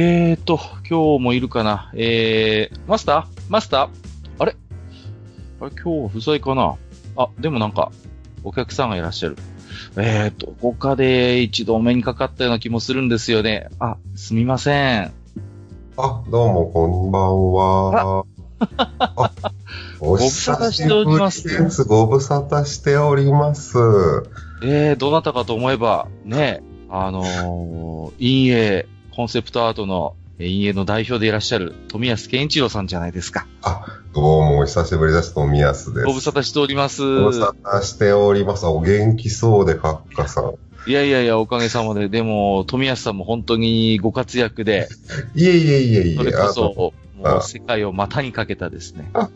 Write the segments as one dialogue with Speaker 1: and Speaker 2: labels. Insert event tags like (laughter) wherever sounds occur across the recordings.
Speaker 1: えーと、今日もいるかな？えー、マスター？マスター？あれ？あれ今日は不在かな？あ、でもなんか、お客さんがいらっしゃる。えーと、ここで一度お目にかかったような気もするんですよね。あ、すみません。
Speaker 2: あ、どうも、こんばんは。あお久しぶりです。ご無沙汰しております。
Speaker 1: えー、どなたかと思えば、ね、あのー、陰影、コンセプトアートのえー陰影の代表でいらっしゃる富安健一郎さんじゃないですか。
Speaker 2: どうも、お久しぶりです。富安です。
Speaker 1: ご無沙汰しております。
Speaker 2: ご無沙汰しております。お元気そうで、カッカさん。
Speaker 1: いやいやいや、おかげさまで、でも、富安さんも本当にご活躍で、(laughs)
Speaker 2: いえいえいえいえ。
Speaker 1: それこそ、も
Speaker 2: あ
Speaker 1: う世界を股にかけたですね。(laughs) あ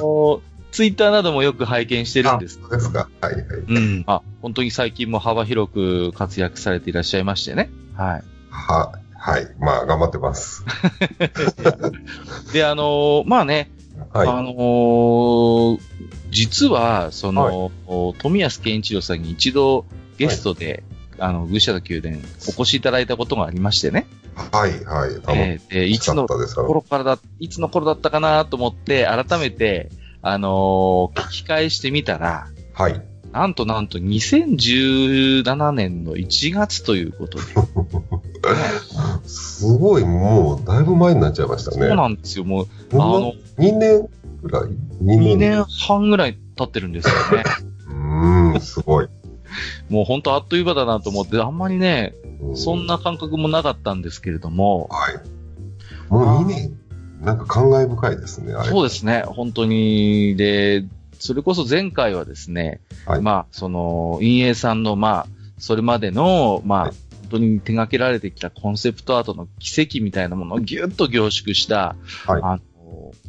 Speaker 1: の、ツイッターなどもよく拝見してるんです。
Speaker 2: そうですか。はいはい。
Speaker 1: うん。あ、本当に最近も幅広く活躍されていらっしゃいましてね。はい。
Speaker 2: は、はい。まあ、頑張ってます。(laughs)
Speaker 1: で、あのまあね、
Speaker 2: はい。
Speaker 1: あのー実は、その、富安健一郎さんに一度ゲストで、あの、愚者の宮殿お越しいただいたことがありましてね。
Speaker 2: はい、はい。楽
Speaker 1: えーでいつの。頃からだ、いつの頃だったかなと思って、改めて、あのー聞き返してみたら、
Speaker 2: はい。
Speaker 1: なんとなんと2017年の1月ということで。ね (laughs)
Speaker 2: すごい、もう、だいぶ前になっちゃいましたね。
Speaker 1: そうなんですよ。もう、あの、
Speaker 2: 2年ぐらい ?2
Speaker 1: 2
Speaker 2: 年。
Speaker 1: 年半ぐらい経ってるんですよね。(laughs)
Speaker 2: うーん、すごい。
Speaker 1: もう本当あっという間だなと思って、あんまりね、
Speaker 2: う
Speaker 1: そん。な感覚もなかったんですけれども、
Speaker 2: はい。もう2年、なんか感慨深いですね。
Speaker 1: そうですね、本当に、で、それこそ前回はですね、
Speaker 2: はい
Speaker 1: まあ、その、陰影さんの、まあ、それまでの、まあ、
Speaker 2: はい
Speaker 1: 本当に手掛けられてきたコンセプトアートの奇跡みたいなものをぎゅっと凝縮した、
Speaker 2: はい
Speaker 1: あ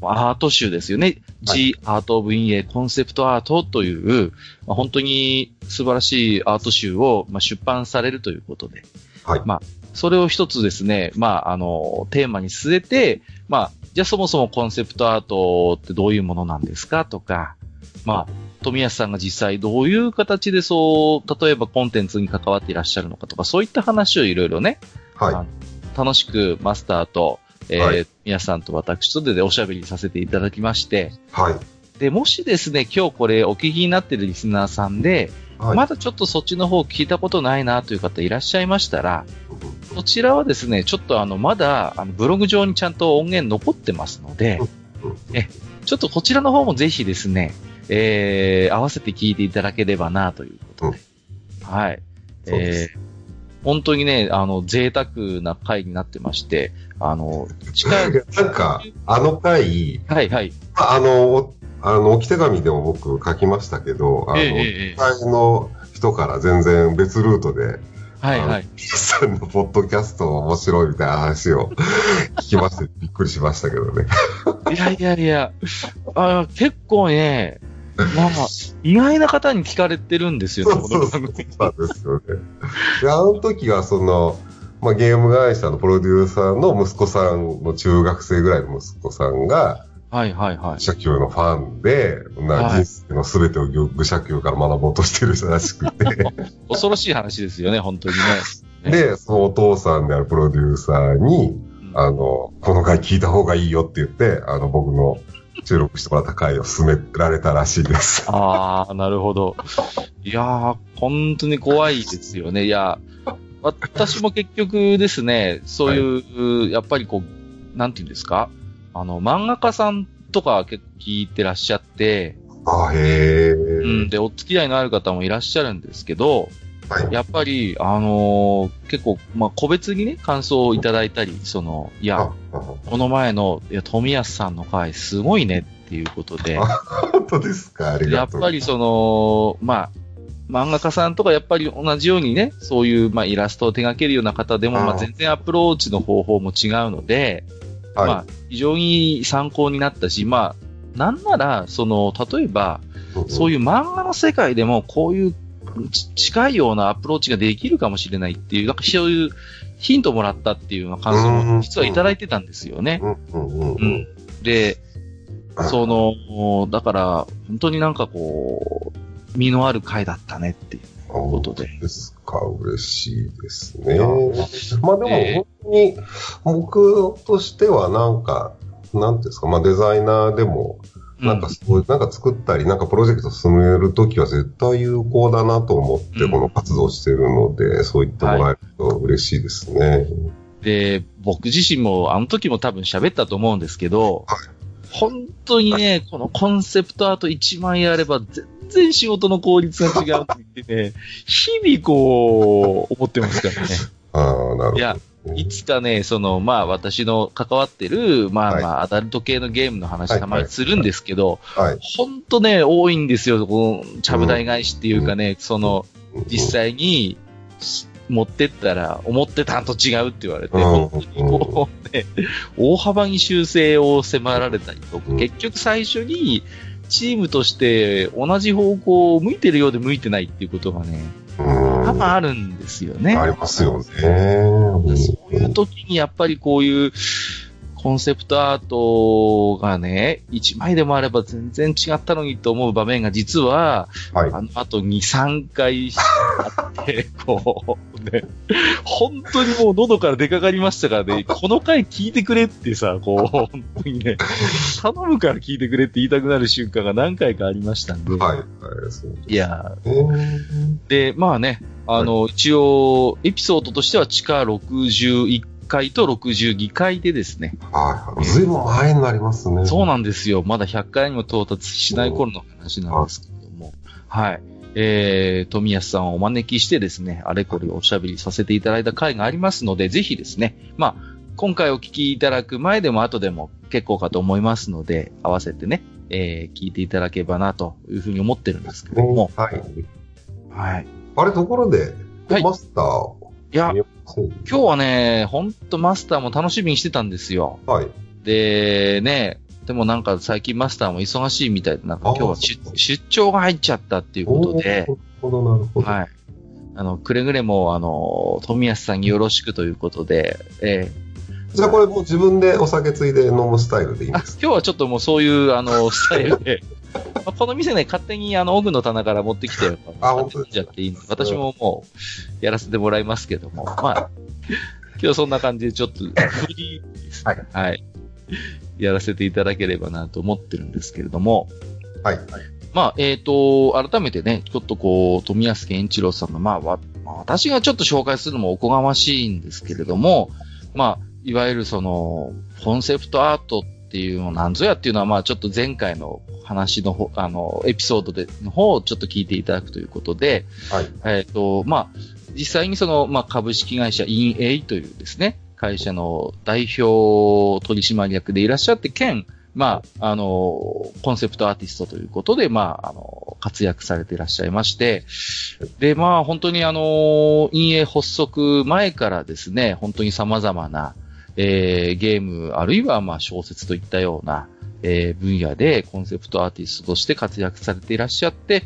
Speaker 1: の、アート集ですよね。
Speaker 2: はい
Speaker 1: G アートオブ陰影コンセプトアートという、まあ、本当に素晴らしいアート集を、まあ、出版されるということで、
Speaker 2: はい。
Speaker 1: まそれを一つですね、まあ、あの、テーマに据えて、まあ、じゃあそもそもコンセプトアートってどういうものなんですかとか、まあ、富安さんが実際どういう形でそう、例えばコンテンツに関わっていらっしゃるのかとか、そういった話をいろいろね、
Speaker 2: は
Speaker 1: 楽しくマスターと、えー
Speaker 2: はい
Speaker 1: 皆さんと私とででおしゃべりさせていただきまして、
Speaker 2: い。はい。
Speaker 1: で、もしですね、今日これお聞きになっているリスナーさんで、
Speaker 2: はい。
Speaker 1: まだちょっとそっちの方聞いたことないなという方いらっしゃいましたら、そちらはですね、ちょっとあの、まだ、あの、ブログ上にちゃんと音源残ってますのでえ、ちょっとこちらの方もぜひですね、えー、合わせて聞いていただければなということで。はい。えー本当にね、あの、贅沢な回になってまして、あの、近い、(laughs)
Speaker 2: なんか、あの回、
Speaker 1: はいはい。
Speaker 2: ああの、おあの、置き手紙でも僕書きましたけど、あの、
Speaker 1: ええ
Speaker 2: の人から全然別ルートで、
Speaker 1: はいはい。
Speaker 2: さんのポッドキャスト面白いみたいな話を (laughs) 聞きまして、びっくりしましたけどね。(laughs)
Speaker 1: いやいやいや、あ結構ね、まあ、意外な方に聞かれてるんですよね、
Speaker 2: そうそうそう
Speaker 1: この番組
Speaker 2: なんですよね。で、あの時はその、まあ、ゲーム会社のプロデューサーの息子さんの中学生ぐらいの息子さんが、
Speaker 1: はいはいはい。
Speaker 2: 社球のファンで、な
Speaker 1: はい
Speaker 2: 人生のすべてを愚者球から学ぼうとしてる人らしくて、(laughs)
Speaker 1: 恐ろしい話ですよね、本当にね。
Speaker 2: で、そのお父さんであるプロデューサーに、あの、この回聞いた方がいいよって言って、あの、僕の収録してもらった回を進められたらしいです。
Speaker 1: ああ、なるほど。いやー、本当に怖いですよね。いや、私も結局ですね、そういう、やっぱりこう、なんていうんですか？あの、漫画家さんとか結構聞いてらっしゃって、
Speaker 2: あ、へえ。
Speaker 1: うん、で、お付き合いのある方もいらっしゃるんですけど、
Speaker 2: はい。
Speaker 1: やっぱり、あのー結構、まあ、個別にね、感想をいただいたり、その、いや、この前の、いや、富安さんの回、すごいねっていうことで、
Speaker 2: あ本当ですか？あり
Speaker 1: や
Speaker 2: がとう。
Speaker 1: っぱりその、まあ、漫画家さんとかやっぱり同じようにね、そういう、まあ、イラストを手掛けるような方でも、まあ、全然アプローチの方法も違うので、
Speaker 2: はい。
Speaker 1: まあ、非常に参考になったし、まあ、なんなら、その、例えば、そう
Speaker 2: い
Speaker 1: いう漫画の世界でも、こういうち近いようなアプローチができるかもしれないっていう、なんかそういうヒントもらったっていうような感想も実はいただいてたんですよね。で、その、だから、本当になんかこう、身のある回だったねっていう。
Speaker 2: こと
Speaker 1: で。
Speaker 2: ですか、嬉しいですね。まあでも
Speaker 1: えー
Speaker 2: 本当に、僕としてはなんか、なんていうんですか、まあデザイナーでも、なんかそういう、なんか作ったり、なんかプロジェクト進めるときは絶対有効だなと思って
Speaker 1: うん。
Speaker 2: この活動してるので、そう言ってもらえると嬉しいですね。
Speaker 1: で、僕自身もあの時も多分喋ったと思うんですけど、
Speaker 2: はい
Speaker 1: 本当にね、このコンセプトアート1枚あれば全然仕事の効率が違うって言ってね、(laughs) 日々こう、思ってますからね。
Speaker 2: ああ、なるほど。
Speaker 1: いや、いつかね、その、まあ私の関わってる、まあ
Speaker 2: はい
Speaker 1: まあアダルト系のゲームの話
Speaker 2: はい
Speaker 1: たまにするんですけど、
Speaker 2: はい。
Speaker 1: ほんとね、多いんですよ、この、ちゃぶ台返しっていうかね、その、実際に、持ってったら、思ってたんと違うって言われて、
Speaker 2: うん
Speaker 1: 本当にこうね、大幅に修正を迫られたりとか、
Speaker 2: うん
Speaker 1: 結局最初に、チームとして同じ方向を向いてるようで向いてないっていうことがね、
Speaker 2: うん、
Speaker 1: 多々あるんですよね。
Speaker 2: ありますよね。うん
Speaker 1: そういう時にやっぱりこういうコンセプトアートがね、一枚でもあれば全然違ったのにと思う場面が実は、
Speaker 2: はい。
Speaker 1: あの後2、3回あって、(laughs) こう、ね、本当にもう喉から出かかりましたからね、(laughs) この回聞いてくれってさ、こう、本当にね、頼むから聞いてくれって言いたくなる瞬間が何回かありましたんで。
Speaker 2: はい。はい。そう
Speaker 1: いや
Speaker 2: ですね。
Speaker 1: で、まあね、あの、一応、エピソードとしては地下61回と62回でですね、
Speaker 2: はい。ずいぶん前になりますね。
Speaker 1: そうなんですよ。まだ100回にも到達しない頃の話なんですけども、はい。えー、富安さんをお招きしてですね、あれこれおしゃべりさせていただいた回がありますので、ぜひですね、まあ、今回お聞きいただく前でも後でも結構かと思いますので、合わせてね、えー、聞いていただければなというふうに思ってるんですけども、
Speaker 2: はい。
Speaker 1: はい。
Speaker 2: あれ、ところで、
Speaker 1: はい
Speaker 2: マスター、
Speaker 1: いや、今日はね、ほんとマスターも楽しみにしてたんですよ。
Speaker 2: はい。
Speaker 1: で、ね、でもなんか最近マスターも忙しいみたいで、なんか今日は
Speaker 2: あ
Speaker 1: 出出張が入っちゃったっていうことで、
Speaker 2: なるほど、なるほど。
Speaker 1: はい。あの、くれぐれも、あの、富安さんによろしくということで、え
Speaker 2: じゃあこれもう自分でお酒ついで飲むスタイルでいいんです
Speaker 1: 今日はちょっともうそういう、あの、スタイルで、まあこの店ね、勝手にあの、奥の棚から持ってきて、
Speaker 2: あ
Speaker 1: 買ってきちゃっていいんで、私ももう、やらせてもらいますけども、まあ、今日そんな感じでちょっと、フリーですね。はい。やらせていただければなと思ってるんですけれども、
Speaker 2: はい。
Speaker 1: まあ、えっ、と、改めてね、ちょっとこう、富安健一郎さんの、まあ、わまあ私がちょっと紹介するのもおこがましいんですけれども、まあ、いわゆるその、コンセプトアートっていうのなんぞやっていうのは、まあ、ちょっと前回の話のほ、あの、エピソードで、の方をちょっと聞いていただくということで、
Speaker 2: はい。
Speaker 1: えっ、と、まあ、実際にその、まあ、株式会社インエイというですね、会社の代表取締役でいらっしゃって、兼、まあ、あの、コンセプトアーティストということで、まあ、あの、活躍されていらっしゃいまして、で、まあ、本当にあの、陰影発足前からですね、本当に様々な、えーゲーム、あるいはまあ小説といったような、えー分野でコンセプトアーティストとして活躍されていらっしゃって、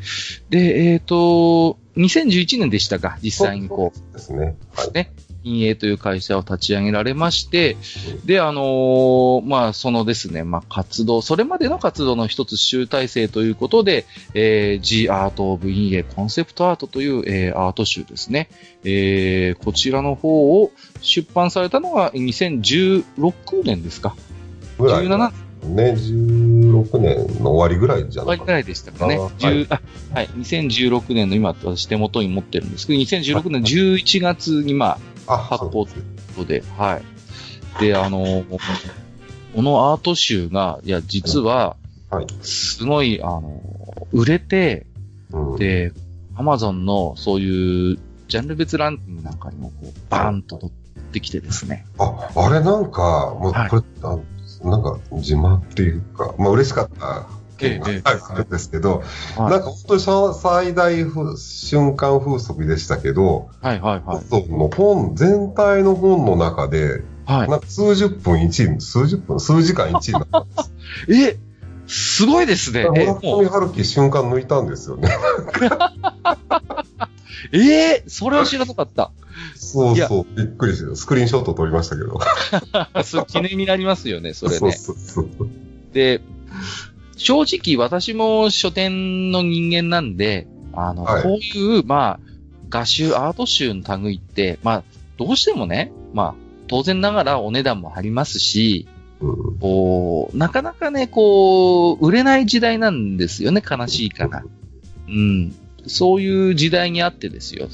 Speaker 1: で、えっ、と、2011年でしたか、実際にこう、
Speaker 2: ですね。はい。
Speaker 1: ね、陰影という会社を立ち上げられまして、で、あのーまあ、そのですね、まあ、活動、それまでの活動の一つ集大成ということで、えー、The Art of 陰影コンセプトアートという、えーアート集ですね。えー、こちらの方を出版されたのが2016年ですか
Speaker 2: ぐらい。
Speaker 1: 17
Speaker 2: ね、16年の終わりぐらいじゃないかな。
Speaker 1: 終わりぐらいでしたかね。
Speaker 2: あー
Speaker 1: 10あはい。2016年の今、私手元に持ってるんですけど、2016年11月にまあ、
Speaker 2: あ、
Speaker 1: 発行
Speaker 2: そうですね
Speaker 1: ことで、はい。で、あの、このアート集が、いや、実は、
Speaker 2: はい。
Speaker 1: すごい、あの、売れて、
Speaker 2: うん、
Speaker 1: で、アマゾンのそういうジャンル別ランキングなんかにもこう、バーンと取ってきてですね。
Speaker 2: あ、あれなんか、もう
Speaker 1: はい
Speaker 2: これ、あなんか自慢っていうか、まあ嬉しかった
Speaker 1: ええ
Speaker 2: 件があるんですけど、
Speaker 1: はい
Speaker 2: なんか本当にさ最大風瞬間風速でしたけど、
Speaker 1: はいはいはい。
Speaker 2: その本、全体の本の中で、
Speaker 1: はい。
Speaker 2: なんか数十分1位、数十分、数時間1位になったんです。(laughs)
Speaker 1: え、すごいですね。え、
Speaker 2: 村上春樹瞬間抜いたんですよね。(laughs)
Speaker 1: えー、それは知らなかった。
Speaker 2: そうそう、びっくりして、スクリーンショット撮りましたけど。(laughs)
Speaker 1: そう記念になりますよね、それ
Speaker 2: そう
Speaker 1: ね。
Speaker 2: そうそう。
Speaker 1: で、正直私も書店の人間なんで、あの、
Speaker 2: はい
Speaker 1: こういう、まあ、画集、アート集の類って、まあ、どうしてもね、まあ、当然ながらお値段も張りますし、
Speaker 2: うん
Speaker 1: こう、なかなかね、こう、売れない時代なんですよね、悲しいかな。うん。そういう時代にあってですよ。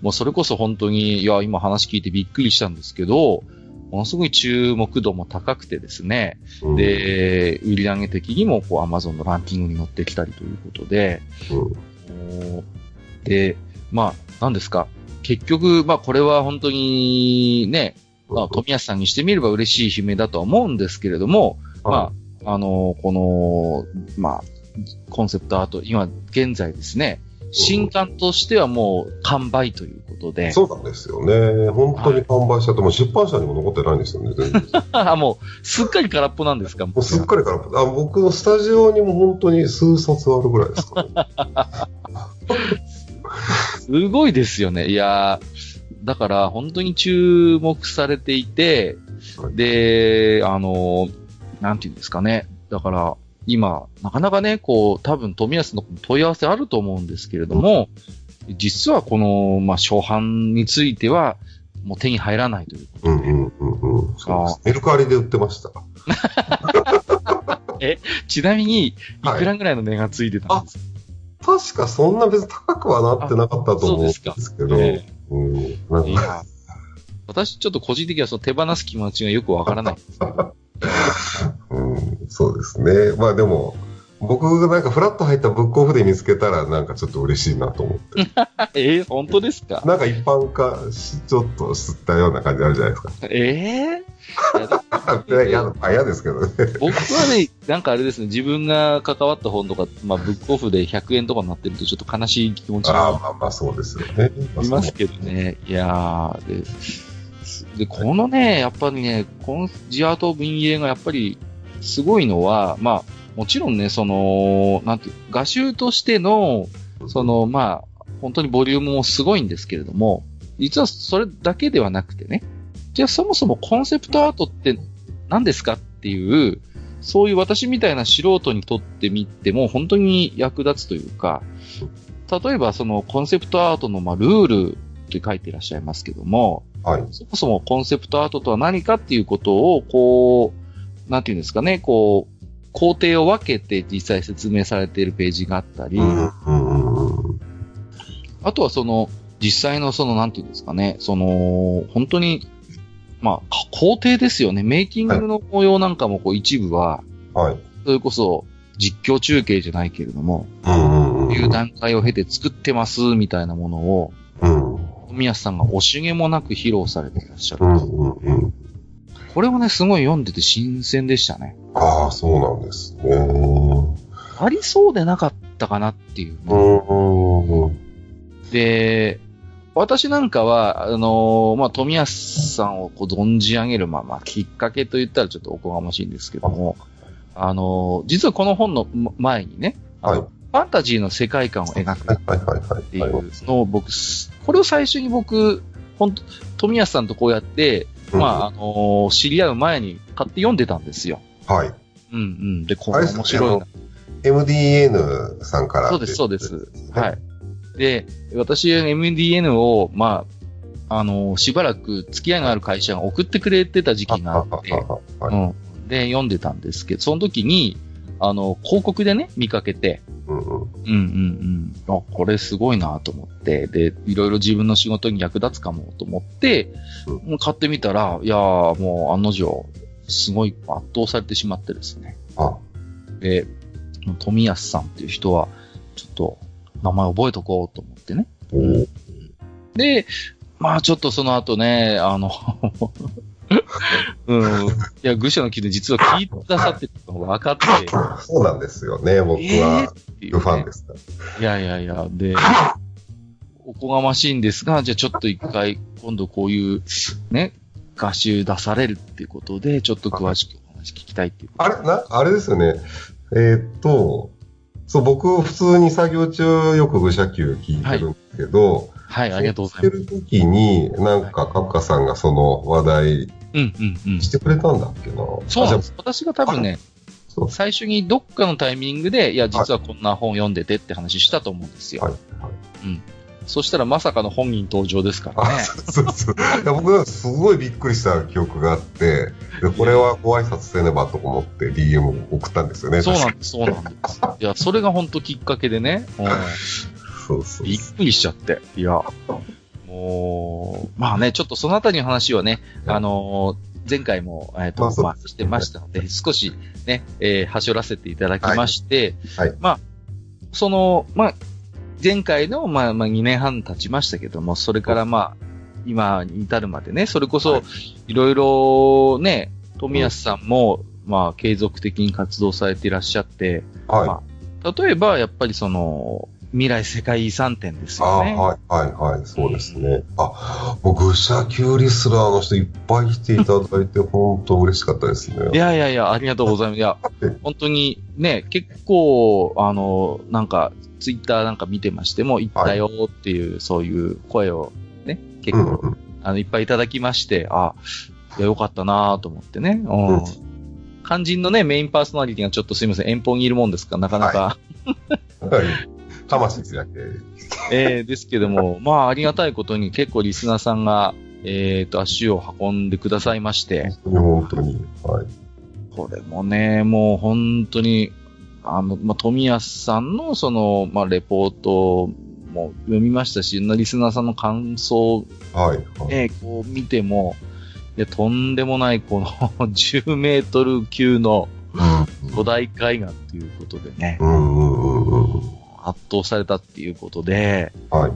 Speaker 1: もうそれこそ本当に、いや、今話聞いてびっくりしたんですけど、ものすごい注目度も高くてですね、
Speaker 2: うん、
Speaker 1: で、売り上げ的にも、こう、アマゾンのランキングに乗ってきたりということで、
Speaker 2: うん。
Speaker 1: おで、まあ、何ですか。結局、まあ、これは本当にね、まあ、富安さんにしてみれば嬉しい悲鳴だとは思うんですけれども、まあ、あの、この、まあ、コンセプトアート、今、現在ですね、新刊としてはもう完売ということで、
Speaker 2: そうなんですよね。本当に完売しちゃって、もう出版社にも残ってないんですよね、全然。(laughs)
Speaker 1: あもう、すっかり空っぽなんですか？
Speaker 2: もうすっかりから、あ僕のスタジオにも本当に数冊あるぐらいですか、ね。(laughs)
Speaker 1: すごいですよね。いやーだから本当に注目されていて
Speaker 2: はい、
Speaker 1: で、あの、なんていうんですかね。だから、今、なかなかね、こう、多分富安の問い合わせあると思うんですけれども、実はこの、まあ、初版については、もう手に入らないということで。
Speaker 2: うんうんうんうん。そうです。メルカリで売ってました。(laughs)
Speaker 1: ちなみに、い
Speaker 2: はい
Speaker 1: くらぐらいの値がついてたんですか、
Speaker 2: 確かそんな別に高くはなってなかったと思うんですけど、
Speaker 1: え
Speaker 2: うん。なんか
Speaker 1: 私ちょっと個人的にはその手放す気持ちがよくわからない。
Speaker 2: うん、そうですね。まあでも、僕がなんかフラッと入ったブックオフで見つけたらなんかちょっと嬉しいなと思って。(laughs)
Speaker 1: えー本当ですか？
Speaker 2: なんか一般化し、ちょっとしたような感じあるじゃないですか。
Speaker 1: ええいや
Speaker 2: いや、ま (laughs) あ嫌ですけどね。
Speaker 1: 僕はね、なんかあれですね、自分が関わった本とか、まあ、ブックオフで100円とかになってるとちょっと悲しい気持ち
Speaker 2: ああ、
Speaker 1: が
Speaker 2: まあまあそうですよね。
Speaker 1: ありますけどね。いやーで、このね、やっぱりね、このジアート民営がやっぱりすごいのは、まあ、もちろんね、その、なんていう、画集としての、その、まあ、本当にボリュームもすごいんですけれども、実はそれだけではなくてね、じゃあそもそもコンセプトアートって何ですかっていう、そういう私みたいな素人にとってみても本当に役立つというか、例えばそのコンセプトアートのまあルールって書いていらっしゃいますけども、
Speaker 2: はい。
Speaker 1: そもそもコンセプトアートとは何かっていうことを、こう、なんていうんですかね、こう、工程を分けて実際説明されているページがあったり。あとはその、実際のその、なんていうんですかね、その、本当に、まあ、か工程ですよね。メイキングの模様なんかもこう一部は、
Speaker 2: はい。
Speaker 1: それこそ実況中継じゃないけれども、
Speaker 2: うんうんうん。
Speaker 1: こういう段階を経て作ってますみたいなものを、
Speaker 2: うん。
Speaker 1: 富安さんが惜しげもなく披露されていらっしゃる。
Speaker 2: うんうんうん。
Speaker 1: これもね、すごい読んでて新鮮でしたね。
Speaker 2: ああ、そうなんですね。
Speaker 1: ありそうでなかったかなっていうね、
Speaker 2: うんうんうん。
Speaker 1: で、私なんかは、あのーまあ、富安さんをこう存じ上げる、まあまあ、きっかけと言ったらちょっとおこがましいんですけども、あのー実はこの本の前にね、あの
Speaker 2: はい
Speaker 1: ファンタジーの世界観を描くっ。ていうのを僕、これを最初に僕、本当富安さんとこうやって、まあ、あのー知り合う前に買って読んでたんですよ。
Speaker 2: あ、はい。
Speaker 1: うんうん。で、これ面白いな。
Speaker 2: MDN さんから。
Speaker 1: そうです、そうです。
Speaker 2: は
Speaker 1: はいい。で、私、MDN を、まあ、あの、しばらく付き合いのある会社が送ってくれてた時期があって。で、読んでたんですけど、その時に、あの、広告でね、見かけて、
Speaker 2: うんうん。
Speaker 1: うんうんうん。あ、これすごいなと思って、で、いろいろ自分の仕事に役立つかもと思って、
Speaker 2: うん
Speaker 1: 買ってみたら、いやーもう案の定、すごい圧倒されてしまってですね。
Speaker 2: あ、
Speaker 1: で、富安さんっていう人は、ちょっと名前覚えとこうと思ってね。で、まあちょっとその後ね、あの、うん。いや、愚者の木で実は聞いてくださってるのが分かって、
Speaker 2: そうなんですよね、僕
Speaker 1: えー
Speaker 2: は。ファンですから。
Speaker 1: いやいやいや、で、おこがましいんですが、じゃあちょっと一回、今度こういう、ね、画集出されるっていうことで、ちょっと詳しくお話聞きたいっていう。
Speaker 2: あれ、な、あれですよね。えーっと、そう、僕、普通に作業中よく愚者級聞いてるんですけど、
Speaker 1: はい、ありがとうございます。
Speaker 2: してる時に、なんか、カッカさんがその話題
Speaker 1: うん、うん、うん
Speaker 2: し。てくれたんだっけな。
Speaker 1: そうなんです。私が多分ね、最初にどっかのタイミングで、いや、実はこんな本読んでてって話したと思うんですよ。
Speaker 2: はいはい
Speaker 1: そしたらまさかの本人登場ですから
Speaker 2: あ、
Speaker 1: ね。
Speaker 2: そうそうそう。いや僕、すごいびっくりした記憶があって、でこれはご挨拶せねばと思って DM を送ったんですよね。
Speaker 1: そうなんです、そうなんです。いや、それが本当きっかけでね、うん (laughs)
Speaker 2: そうそう
Speaker 1: びっくりしちゃって。いや、もう、まあね、ちょっとそのあたりの話はね、
Speaker 2: はい。
Speaker 1: あのー前回も、えっ、と、
Speaker 2: まあ
Speaker 1: まあ、してましたので、少しね、えー、はしょらせていただきまして、
Speaker 2: はい。はい。
Speaker 1: まあ、その、まあ、前回の、まあ、まあ、2年半経ちましたけども、それからまあ、今に至るまでね、それこそ
Speaker 2: はい、
Speaker 1: いろいろね、富安さんも、まあ、継続的に活動されていらっしゃって、
Speaker 2: はい。
Speaker 1: ま例えば、やっぱりその、未来世界遺産展です
Speaker 2: あ
Speaker 1: よね。
Speaker 2: はい、はい、はい、そうですね。あ、僕、愚者級リスナーの人いっぱい来ていただいて、本当嬉しかったですね。
Speaker 1: いやいやいや、ありがとうございます。(laughs) いや
Speaker 2: え、
Speaker 1: 本当にね、結構、あの、なんか、ツイッターなんか見てましても、行ったよっていう、そういう声をね、結構、
Speaker 2: うんうん。
Speaker 1: あの、いっぱいいただきまして、あ、いや、よかったなと思ってね。うん
Speaker 2: うん
Speaker 1: 肝心のね、メインパーソナリティがちょっとすいません、遠方にいるもんですから、なかなか、
Speaker 2: はい。魂だけ。
Speaker 1: えーですけども、(laughs) まあ、ありがたいことに結構リスナーさんが、えっ、と、足を運んでくださいまして、
Speaker 2: 本当に、はい。
Speaker 1: これもね、もう本当に、あの、まあ、富安さんのその、まあ、レポートも読みましたし、リスナーさんの感想
Speaker 2: はい。はい。
Speaker 1: ね、こう見ても、いや、とんでもないこの (laughs) 10メートル級の巨大絵画っていうことでね、
Speaker 2: うんうん。
Speaker 1: 圧倒されたっていうことで、
Speaker 2: はい。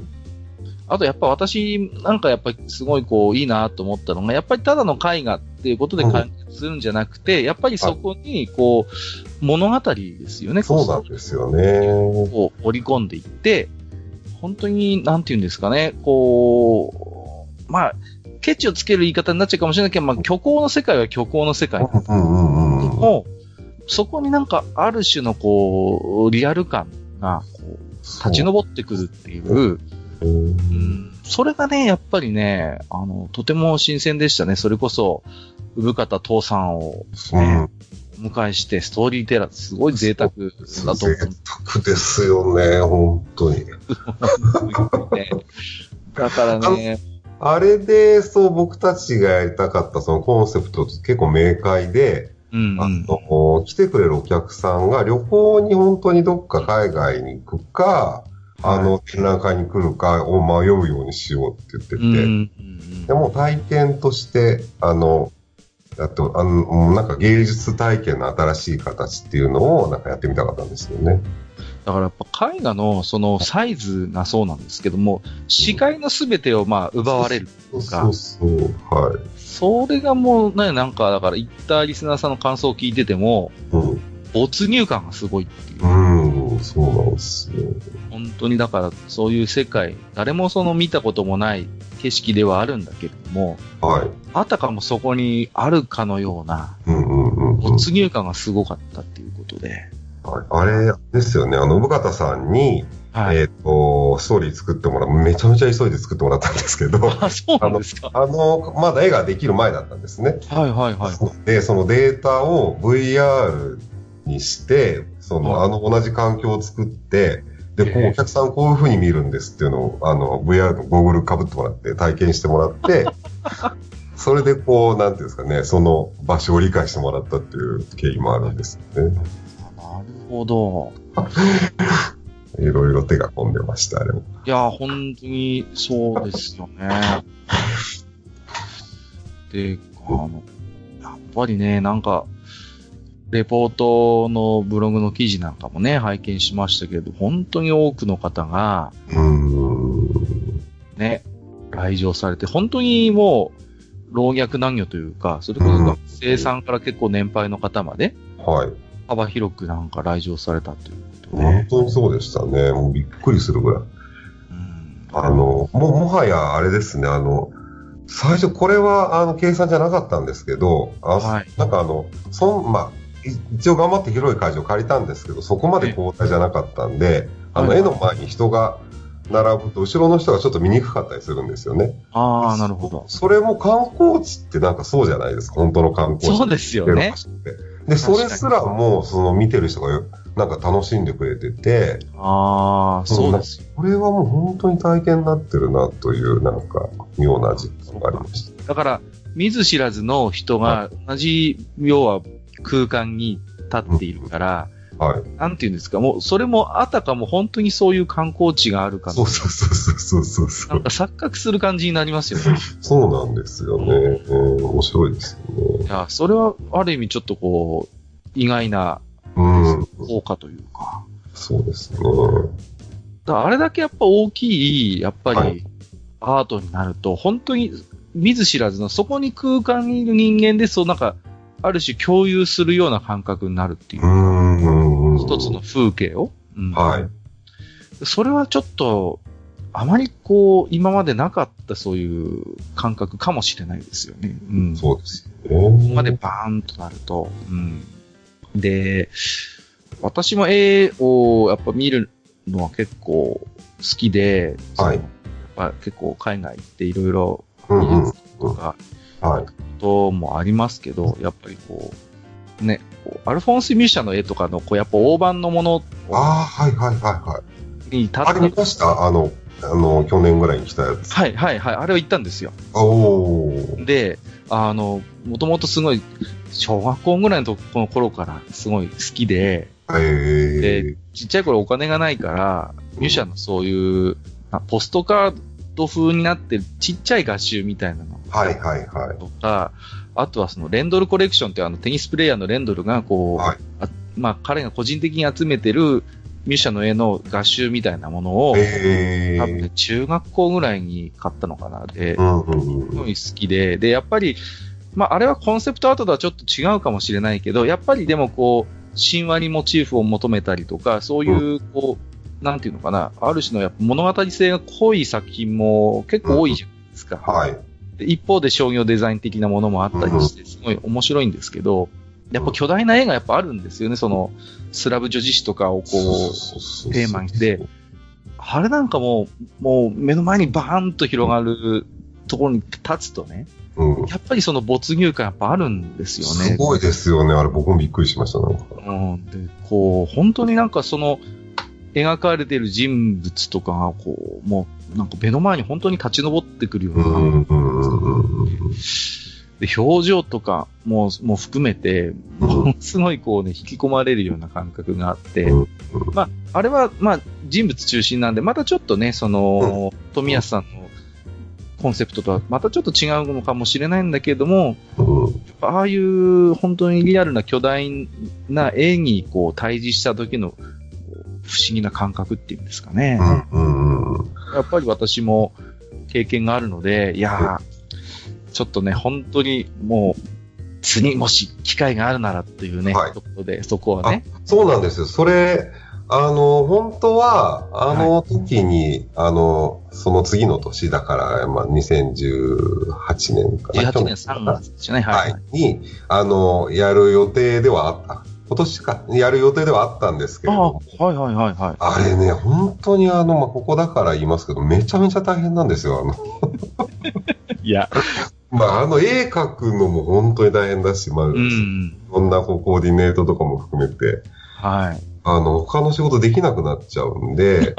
Speaker 1: あとやっぱ私なんかやっぱりすごいこういいなと思ったのが、やっぱりただの絵画っていうことで完結するんじゃなくて、やっぱりそこにこう物語ですよね、
Speaker 2: そうなんですよね。
Speaker 1: こう織り込んでいって、本当に、なんて言うんですかね、こう、まあ、ケチをつける言い方になっちゃうかもしれないけど、まあ、虚構の世界は虚構の世界。
Speaker 2: うんうんうんうん。
Speaker 1: もう、そこになんか、ある種のこう、リアル感が、こう、立ち上ってくるっていう、それがね、やっぱりね、あの、とても新鮮でしたね。それこそ、産方父さんを
Speaker 2: うん。
Speaker 1: お迎えして、ストーリーテラー、すごい贅沢だと思
Speaker 2: 贅沢ですよね、本当に。
Speaker 1: う、ね。だからね、
Speaker 2: あれで、そう、僕たちがやりたかったそのコンセプトと結構明快で、
Speaker 1: うん、う
Speaker 2: あ
Speaker 1: ん。
Speaker 2: の、来てくれるお客さんが旅行に本当にどっか海外に行くか、あの、展覧会に来るかを迷うようにしようって言ってて、
Speaker 1: うん、うん
Speaker 2: でも体験として、あの、やって、あの、なんか芸術体験の新しい形っていうのをなんかやってみたかったんですよね。
Speaker 1: だからやっぱ絵画のそのサイズがそうなんですけども、視界のすべてをまあ奪われる。
Speaker 2: そうそうそう、はい。
Speaker 1: それがもうね、なんかだから行ったリスナーさんの感想を聞いてても、
Speaker 2: うん。
Speaker 1: 没入感がすごいっていう。
Speaker 2: うん、そうなんですよ。
Speaker 1: 本当にだからそういう世界、誰もその見たこともない景色ではあるんだけれども、
Speaker 2: はい。
Speaker 1: あたかもそこにあるかのような
Speaker 2: うんうんうんうん。
Speaker 1: 没入感がすごかったっていうことで。
Speaker 2: はいあれですよね、あの、産方さんに、
Speaker 1: はい。
Speaker 2: えっ、と、ストーリー作ってもらう、めちゃめちゃ急いで作ってもらったんですけど、
Speaker 1: あ、そうなんですか。
Speaker 2: あの、まだ絵ができる前だったんですね。
Speaker 1: はいはいはい。
Speaker 2: で、そのデータを VR にして、その、
Speaker 1: うん
Speaker 2: あの、同じ環境を作って、で、こう
Speaker 1: ええ
Speaker 2: お客さんこういう風に見るんですっていうのを、あの、VR のゴーグル被ってもらって体験してもらって、(laughs) それでこう、なんていうんですかね、その場所を理解してもらったっていう経緯もあるんですよね。
Speaker 1: ほど。
Speaker 2: いろいろ手が込んでました、あれも。
Speaker 1: いや、本当にそうですよね。で、あの、やっぱりね、なんか、レポートのブログの記事なんかもね、拝見しましたけど、本当に多くの方が。ね、来場されて、本当にもう、老若男女というか、それこそ学生さんから結構年配の方まで、
Speaker 2: はい。
Speaker 1: 幅広くなんか来場されたということで
Speaker 2: 本
Speaker 1: ね。
Speaker 2: 当にそうでしたね。もうびっくりするぐらい。
Speaker 1: うん
Speaker 2: あの、も、もはやあれですね、あの、最初これは、あの、計算じゃなかったんですけど、あ
Speaker 1: はい
Speaker 2: なんかあの、そん、まあ、い一応頑張って広い会場借りたんですけど、そこまで広大じゃなかったんで、あの、
Speaker 1: はい
Speaker 2: 絵の前に人が並ぶと、後ろの人がちょっと見にくかったりするんですよね。
Speaker 1: ああ、なるほど。
Speaker 2: それも観光地ってなんかそうじゃないですか、本当の観光地。
Speaker 1: そうですよね。
Speaker 2: で、それすらも、その見てる人がよなんか楽しんでくれてて、
Speaker 1: ああ、そうですよ。
Speaker 2: これはもう本当に体験になってるなという、なんか、妙な実感がありました。
Speaker 1: だから、見ず知らずの人が同じ、要は空間に立っているから、
Speaker 2: はい。
Speaker 1: なんていうんですか、もう、それもあたかも本当にそういう観光地があるかの
Speaker 2: そうそうそうそうそうそ
Speaker 1: なん
Speaker 2: う。
Speaker 1: か錯覚する感じになりますよね。
Speaker 2: そうなんですよね。えー面白いですよね。
Speaker 1: いや、それはある意味ちょっとこう、意外な
Speaker 2: うん。
Speaker 1: 効果というか。
Speaker 2: そうですね。
Speaker 1: だあれだけやっぱ大きい、やっぱ
Speaker 2: は
Speaker 1: り、アートになると、本当に見ず知らずの、そこに空間にいる人間で、そうなんか、ある種共有するような感覚になるっていうう、
Speaker 2: ん。
Speaker 1: 一つの風景を。うん
Speaker 2: はい。
Speaker 1: それはちょっと、あまりこう、今までなかったそういう感覚かもしれないですよね。うん。
Speaker 2: そうですよ
Speaker 1: ここ
Speaker 2: ね。
Speaker 1: までバーンとなると。うん。で、私も絵をやっぱ見るのは結構好きで、
Speaker 2: はい
Speaker 1: やっぱ結構海外行っていろいろ
Speaker 2: うんうん。
Speaker 1: 技術とか
Speaker 2: はい。
Speaker 1: こともありますけど、やっぱりこう、ね、こうアルフォンス・ミュシャの絵とかの、こう、やっぱ大判のもの
Speaker 2: ああ、はいはいはいはい。
Speaker 1: に立
Speaker 2: あれ見
Speaker 1: って、
Speaker 2: ました？あの、あの、去年ぐらいに来たやつ。
Speaker 1: はいはいはい、あれを言ったんですよ。
Speaker 2: おー。
Speaker 1: で、あの、もともとすごい、小学校ぐらいのとこの頃からすごい好きで、
Speaker 2: え
Speaker 1: で、ちっちゃい頃お金がないから、ミュシャのそういう、あポストカード風になってるちっちゃい画集みたいなの
Speaker 2: ー。はいはいはい。
Speaker 1: とか、あとはそのレンドルコレクションっていうあのテニスプレイヤーのレンドルがこう、
Speaker 2: はい
Speaker 1: あまあ彼が個人的に集めてるミュシャの絵の画集みたいなものを、
Speaker 2: え
Speaker 1: 多分。中学校ぐらいに買ったのかな。で
Speaker 2: う、んうん
Speaker 1: す
Speaker 2: うん。
Speaker 1: ごい好きで、で、やっぱり、まあ、あれはコンセプトアートとはちょっと違うかもしれないけど、やっぱりでもこう、神話にモチーフを求めたりとか、そういう、こう、なんていうのかな、ある種のやっぱ物語性が濃い作品も結構多いじゃないですか。
Speaker 2: はい。
Speaker 1: で一方で商業デザイン的なものもあったりして、すごい面白いんですけど、やっぱ巨大な絵がやっぱあるんですよね、その、スラブ女子誌とかをこう、
Speaker 2: う
Speaker 1: テーマにして、あれなんかもう、もう目の前にバーンと広がるところに立つとね、
Speaker 2: うん。
Speaker 1: やっぱりその没入感やっぱあるんですよね。
Speaker 2: すごいですよね。あれ僕もびっくりしました。なんか。
Speaker 1: うん。で、こう、本当になんかその、描かれている人物とかが、こう、もう、なんか目の前に本当に立ち上ってくるような。で、表情とかも、もう含めて、
Speaker 2: うん。
Speaker 1: ものすごいこうね、引き込まれるような感覚があって、
Speaker 2: うん。
Speaker 1: まあ、あれは、まあ、人物中心なんで、またちょっとね、その、富安さんのコンセプトとはまたちょっと違うのかもしれないんだけれども、
Speaker 2: うん。
Speaker 1: ああいう本当にリアルな巨大な絵にこう対峙した時の不思議な感覚っていうんですかね。
Speaker 2: うんうん
Speaker 1: やっぱり私も経験があるので、いやー、ちょっとね、本当にもう、次もし機会があるならっていうね、
Speaker 2: はい
Speaker 1: ところで、そこはね。
Speaker 2: そうなんですよ。それ、あの、本当は、あの時に、あの、その次の年だから、まあ、2018年かな。
Speaker 1: 18年3月ですよね、はい、
Speaker 2: は
Speaker 1: はい
Speaker 2: い。に、あの、やる予定ではあった。今年か、やる予定ではあったんですけども、
Speaker 1: あ、はいはいはいはい。
Speaker 2: あれね、本当にあの、まあ、ここだから言いますけど、めちゃめちゃ大変なんですよ。あの、
Speaker 1: いや、(laughs)
Speaker 2: まあ、あの、絵描くのも本当に大変だし、まあ、
Speaker 1: ん。
Speaker 2: ろんなこうコーディネートとかも含めて、
Speaker 1: はい。
Speaker 2: あの、他の仕事できなくなっちゃうんで、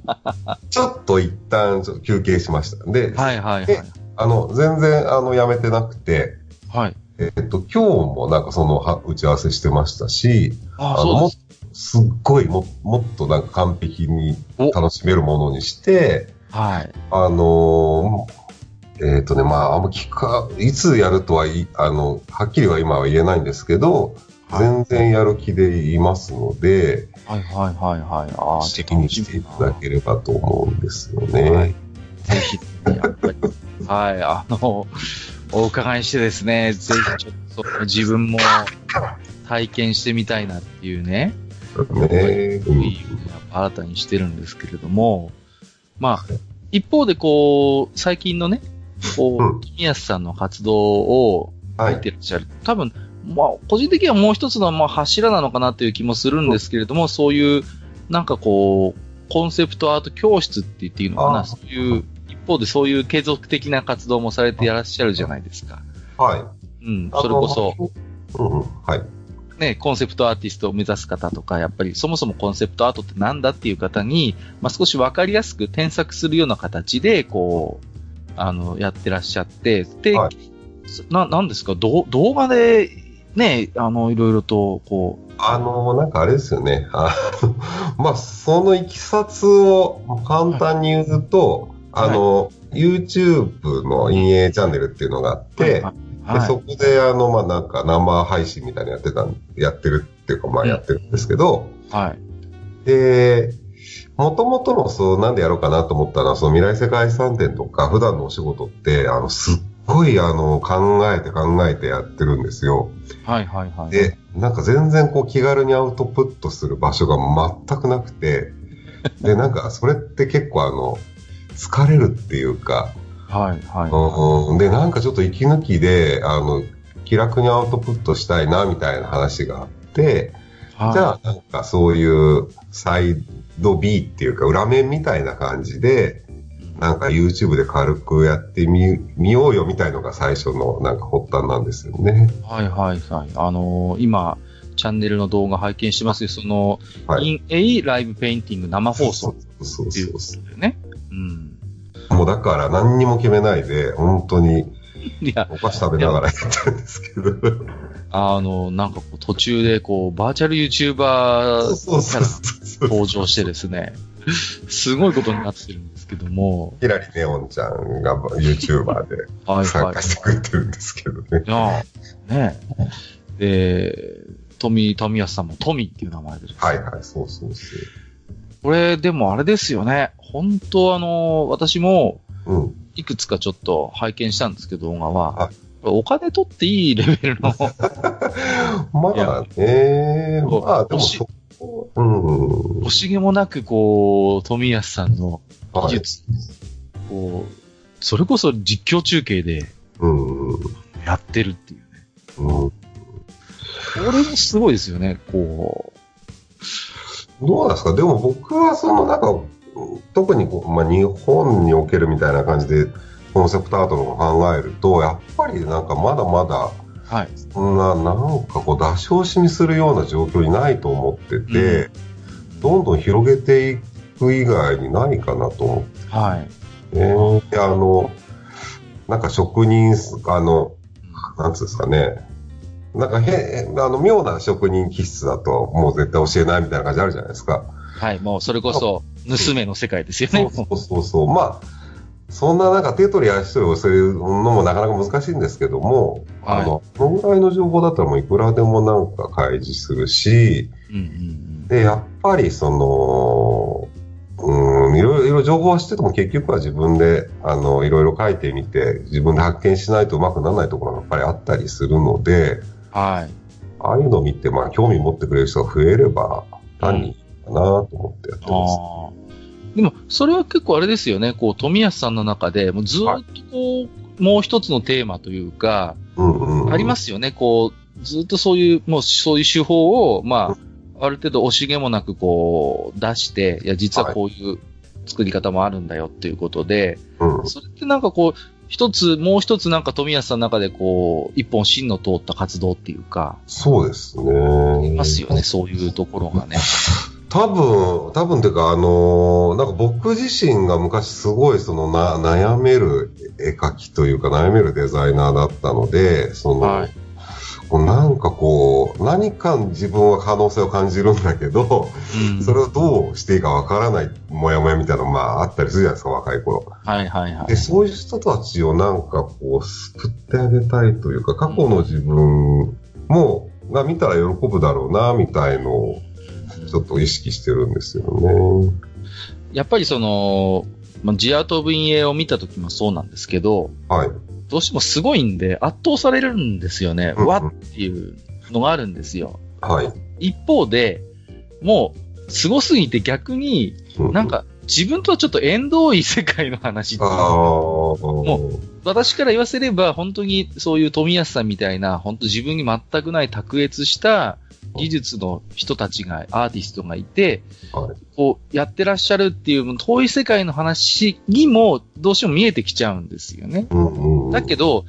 Speaker 2: (laughs) ちょっと一旦ちょっと休憩しました。で、
Speaker 1: はいはいはい
Speaker 2: え。あの、全然、あの、やめてなくて、
Speaker 1: はい。
Speaker 2: えっと、今日もなんかその、は打ち合わせしてましたし、
Speaker 1: あ
Speaker 2: の、も
Speaker 1: す。
Speaker 2: すっごいも、もっとなんか完璧に
Speaker 1: お
Speaker 2: 楽しめるものにして、
Speaker 1: はい。
Speaker 2: あのーえっ、とね、まあ、あんま聞か、いつやるとはいい、あの、はっきりは今は言えないんですけど、
Speaker 1: はい
Speaker 2: 全然やる気でいますので、
Speaker 1: はいはいはいはい。ああ、
Speaker 2: チェックにしていただければと思うんですよね。
Speaker 1: はいぜひやっぱり。はい、あの、お伺いしてですね、ぜひちょっと自分も体験してみたいなっていうね、
Speaker 2: ね。
Speaker 1: うん、新たにしてるんですけれども、まあ、一方でこう、最近のね、こう、君安さんの活動を見てらっしゃる。はい、多分、まあ、個人的にはもう一つのまあ柱なのかなという気もするんですけれども、そういう、なんかこう、コンセプトアート教室って言っていいのかな、そういう、一方でそういう継続的な活動もされていらっしゃるじゃないですか。
Speaker 2: は
Speaker 1: い。うん、それこそ、
Speaker 2: うん、はい。
Speaker 1: ね、コンセプトアーティストを目指す方とか、やっぱりそもそもコンセプトアートってなんだっていう方に、まあ、少しわかりやすく添削するような形で、こう、あの、やってらっしゃって、で、はい、な、なんですか、動画で、ね、あの、いろいろと、こう。
Speaker 2: あの、なんかあれですよね。あまあ、そのいきさつを簡単に言うと、はい、あの、はい、YouTube の陰影チャンネルっていうのがあって、はいでそこで、あの、まあ、なんか生配信みたいなやってた、やってるっていうか、まあ、やってるんですけど、
Speaker 1: はい。
Speaker 2: で、もともとの、そう、なんでやろうかなと思ったのは、その未来世界遺産展とか、普段のお仕事って、あの、すっごい、あの、考えて考えてやってるんですよ。
Speaker 1: はいはいはい。
Speaker 2: で、なんか全然こう気軽にアウトプットする場所が全くなくて、で、なんかそれって結構あの、疲れるっていうか、
Speaker 1: はいは
Speaker 2: い。うん、で、なんかちょっと息抜きで、あの、気楽にアウトプットしたいな、みたいな話があって、はい、じゃあなんかそういうサイド B っていうか裏面みたいな感じで、なんか YouTube で軽くやってみ、みようよみたいのが最初のなんか発端なんですよね。
Speaker 1: はいはいはい。あのー、今、チャンネルの動画拝見してますその、はい、in A ライブペインティング生放送っていうことだよね。うん。
Speaker 2: もうだから何にも決めないで、本当に、いや、お菓子食べながらやってるんですけど。
Speaker 1: あの、なんかこう途中でこう、バーチャル YouTuber から登場してですね、すごいことになってるんですけども。
Speaker 2: ひらりネオンちゃんが YouTuber で参加してくれてるんですけどね。
Speaker 1: はい、ねで、富、富安さんも富っていう名前で
Speaker 2: はいはい、そうそうそう。
Speaker 1: これ、でもあれですよね。本当あの、私も、いくつかちょっと拝見したんですけど、動画は。お金取っていいレベルの。(laughs)
Speaker 2: まあね、まあでもそ
Speaker 1: うん。惜しげもなく、こう、富安さんの技術、はい、こう、それこそ実況中継で、やってるっていうね。
Speaker 2: うん。こ
Speaker 1: れもすごいですよね、こ
Speaker 2: う。どうなんですか？でも僕はそのなんか、特にこう、まあ、日本におけるみたいな感じで、コンセプトアートの考えると、やっぱりなんかまだまだ、
Speaker 1: はい、
Speaker 2: そんな、なんかこう、出し惜しみするような状況にないと思ってて、うん、どんどん広げていく以外にないかなと思って。
Speaker 1: は
Speaker 2: い。ねで、あの、なんか職人、あの、なんつうんですかね、なんかへ、あの、妙な職人気質だと、もう絶対教えないみたいな感じあるじゃないですか。
Speaker 1: はい、もうそれこそ、盗めの世界ですよね。
Speaker 2: そうそうそうまあ、そんななんか手取り足取り教えるのもなかなか難しいんですけども、はい、あの、このぐらいの情報だったらもういくらでもなんか開示するし、
Speaker 1: うんうんうん、
Speaker 2: で、やっぱりその、うん、いろいろ情報は知ってても結局は自分で、あの、いろいろ書いてみて、自分で発見しないとうまくならないところがやっぱりあったりするので、
Speaker 1: はい。
Speaker 2: ああいうのを見て、まあ、興味持ってくれる人が増えれば、単にかなと思ってやってます。
Speaker 1: うんでも、それは結構あれですよね、こう、富安さんの中で、もうずっとこう、もう一つのテーマというか、ありますよね、こう、ずっとそういう、もうそういう手法を、まあ、ある程度惜しげもなくこう、出して、いや、実はこういう作り方もあるんだよっていうことで、
Speaker 2: はい、
Speaker 1: それってなんかこう、一つ、もう一つなんか富安さんの中でこう、一本芯の通った活動っていうか。
Speaker 2: そうですね。
Speaker 1: ありますよね、そういうところがね。(laughs)
Speaker 2: 多分、多分ていうか、あのー、なんか僕自身が昔すごいそのな悩める絵描きというか悩めるデザイナーだったので、その、はい、こうなんかこう、何か自分は可能性を感じるんだけど、うん、それをどうしていいかわからないもやもやみたいなのまああったりするじゃないですか、若い頃。
Speaker 1: はいはいはい。
Speaker 2: で、そういう人たちをなんかこう、救ってあげたいというか、過去の自分も、が見たら喜ぶだろうな、みたいのを、ちょっと意識してるんですよね。
Speaker 1: やっぱりその、まあ、ジアート VA を見た時もそうなんですけど、
Speaker 2: はい。
Speaker 1: どうしてもすごいんで圧倒されるんですよね。
Speaker 2: うんうん
Speaker 1: わっていうのがあるんですよ。
Speaker 2: はい。
Speaker 1: 一方で、もう、すごすぎて逆に、
Speaker 2: う
Speaker 1: なん、か、自分とはちょっと縁遠い世界の話っていう
Speaker 2: も
Speaker 1: 私から言わせれば、本当にそういう富安さんみたいな、本当自分に全くない卓越した技術の人たちが、アーティストがいて、
Speaker 2: はい。
Speaker 1: こう、やってらっしゃるっていう、遠い世界の話にも、どうしても見えてきちゃうんですよね。
Speaker 2: うんうんうん、
Speaker 1: だけど、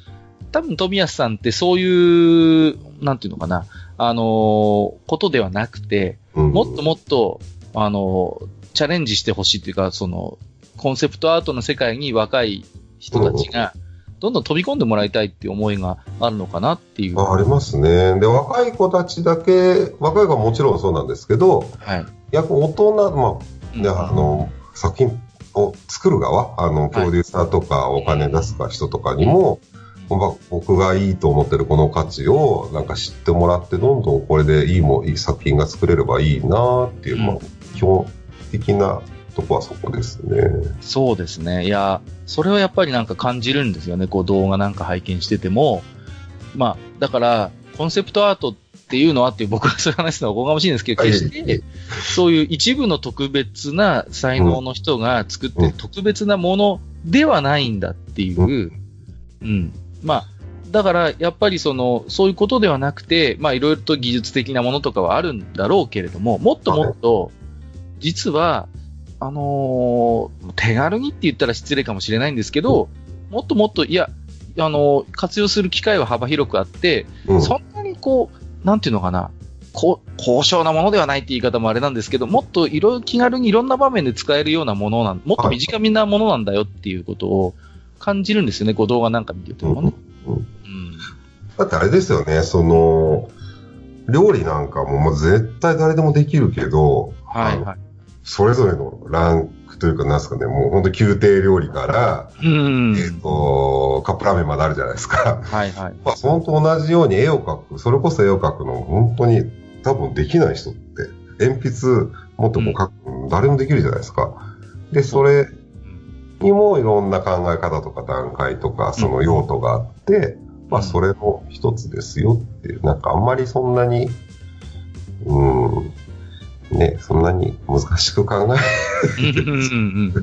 Speaker 1: 多分富安さんってそういう、なんていうのかな、あのーことではなくて、
Speaker 2: うん、
Speaker 1: もっともっと、あのーチャレンジしてほしいっていうか、その、コンセプトアートの世界に若い人たちが、どんどん飛び込んでもらいたいっていう思いがあるのかなっていう。
Speaker 2: あありますね。で、若い子たちだけ、若い子はもちろんそうなんですけど、
Speaker 1: はい。
Speaker 2: 逆に大人、まあ、で、
Speaker 1: うん
Speaker 2: あの、作品を作る側、あの、プロデューサーとかお金出すか人とかにも、まあ僕がいいと思ってるこの価値をなんか知ってもらって、どんどんこれでいいもいい作品が作れればいいなっていう、
Speaker 1: うん
Speaker 2: まあ、基本的なとこはそこですね。
Speaker 1: そうですね。いや、それはやっぱりなんか感じるんですよね。こう動画なんか拝見してても。まあ、だから、コンセプトアートっていうのはっていう僕がそういう話すのはおこがましいんですけど、
Speaker 2: はい
Speaker 1: 決して、そういう一部の特別な才能の人が作ってる特別なものではないんだっていう、うん。まあ、だから、やっぱりその、そういうことではなくて、まあ、いろいろと技術的なものとかはあるんだろうけれども、もっともっと、実は、あのー手軽にって言ったら失礼かもしれないんですけど、もっともっと、いや、あのー活用する機会は幅広くあって、
Speaker 2: うん。
Speaker 1: そんなにこう、なんていうのかな、こう、高尚なものではないって言い方もあれなんですけど、もっといろいろ気軽にいろんな場面で使えるようなものなん、もっと短めなものなんだよっていうことを感じるんですよね、こう動画なんか見ててもね。
Speaker 2: うん
Speaker 1: うん。
Speaker 2: だってあれですよね、その、料理なんかももう絶対誰でもできるけど、
Speaker 1: はい、はい。
Speaker 2: それぞれのランクというか、なんすかね、もう本当宮廷料理から、
Speaker 1: うん。
Speaker 2: えっ、と、カップラーメンまであるじゃないですか。
Speaker 1: はい、はい。(laughs)
Speaker 2: まあ、そのと同じように絵を描く、それこそ絵を描くの本当に多分できない人って、鉛筆もっとこう描く、誰もできるじゃないですか。で、それにもいろんな考え方とか段階とか、その用途があって、まあ、それの一つですよっていう、なんかあんまりそんなに、うん、ね、そんなに難しく考え
Speaker 1: うんうん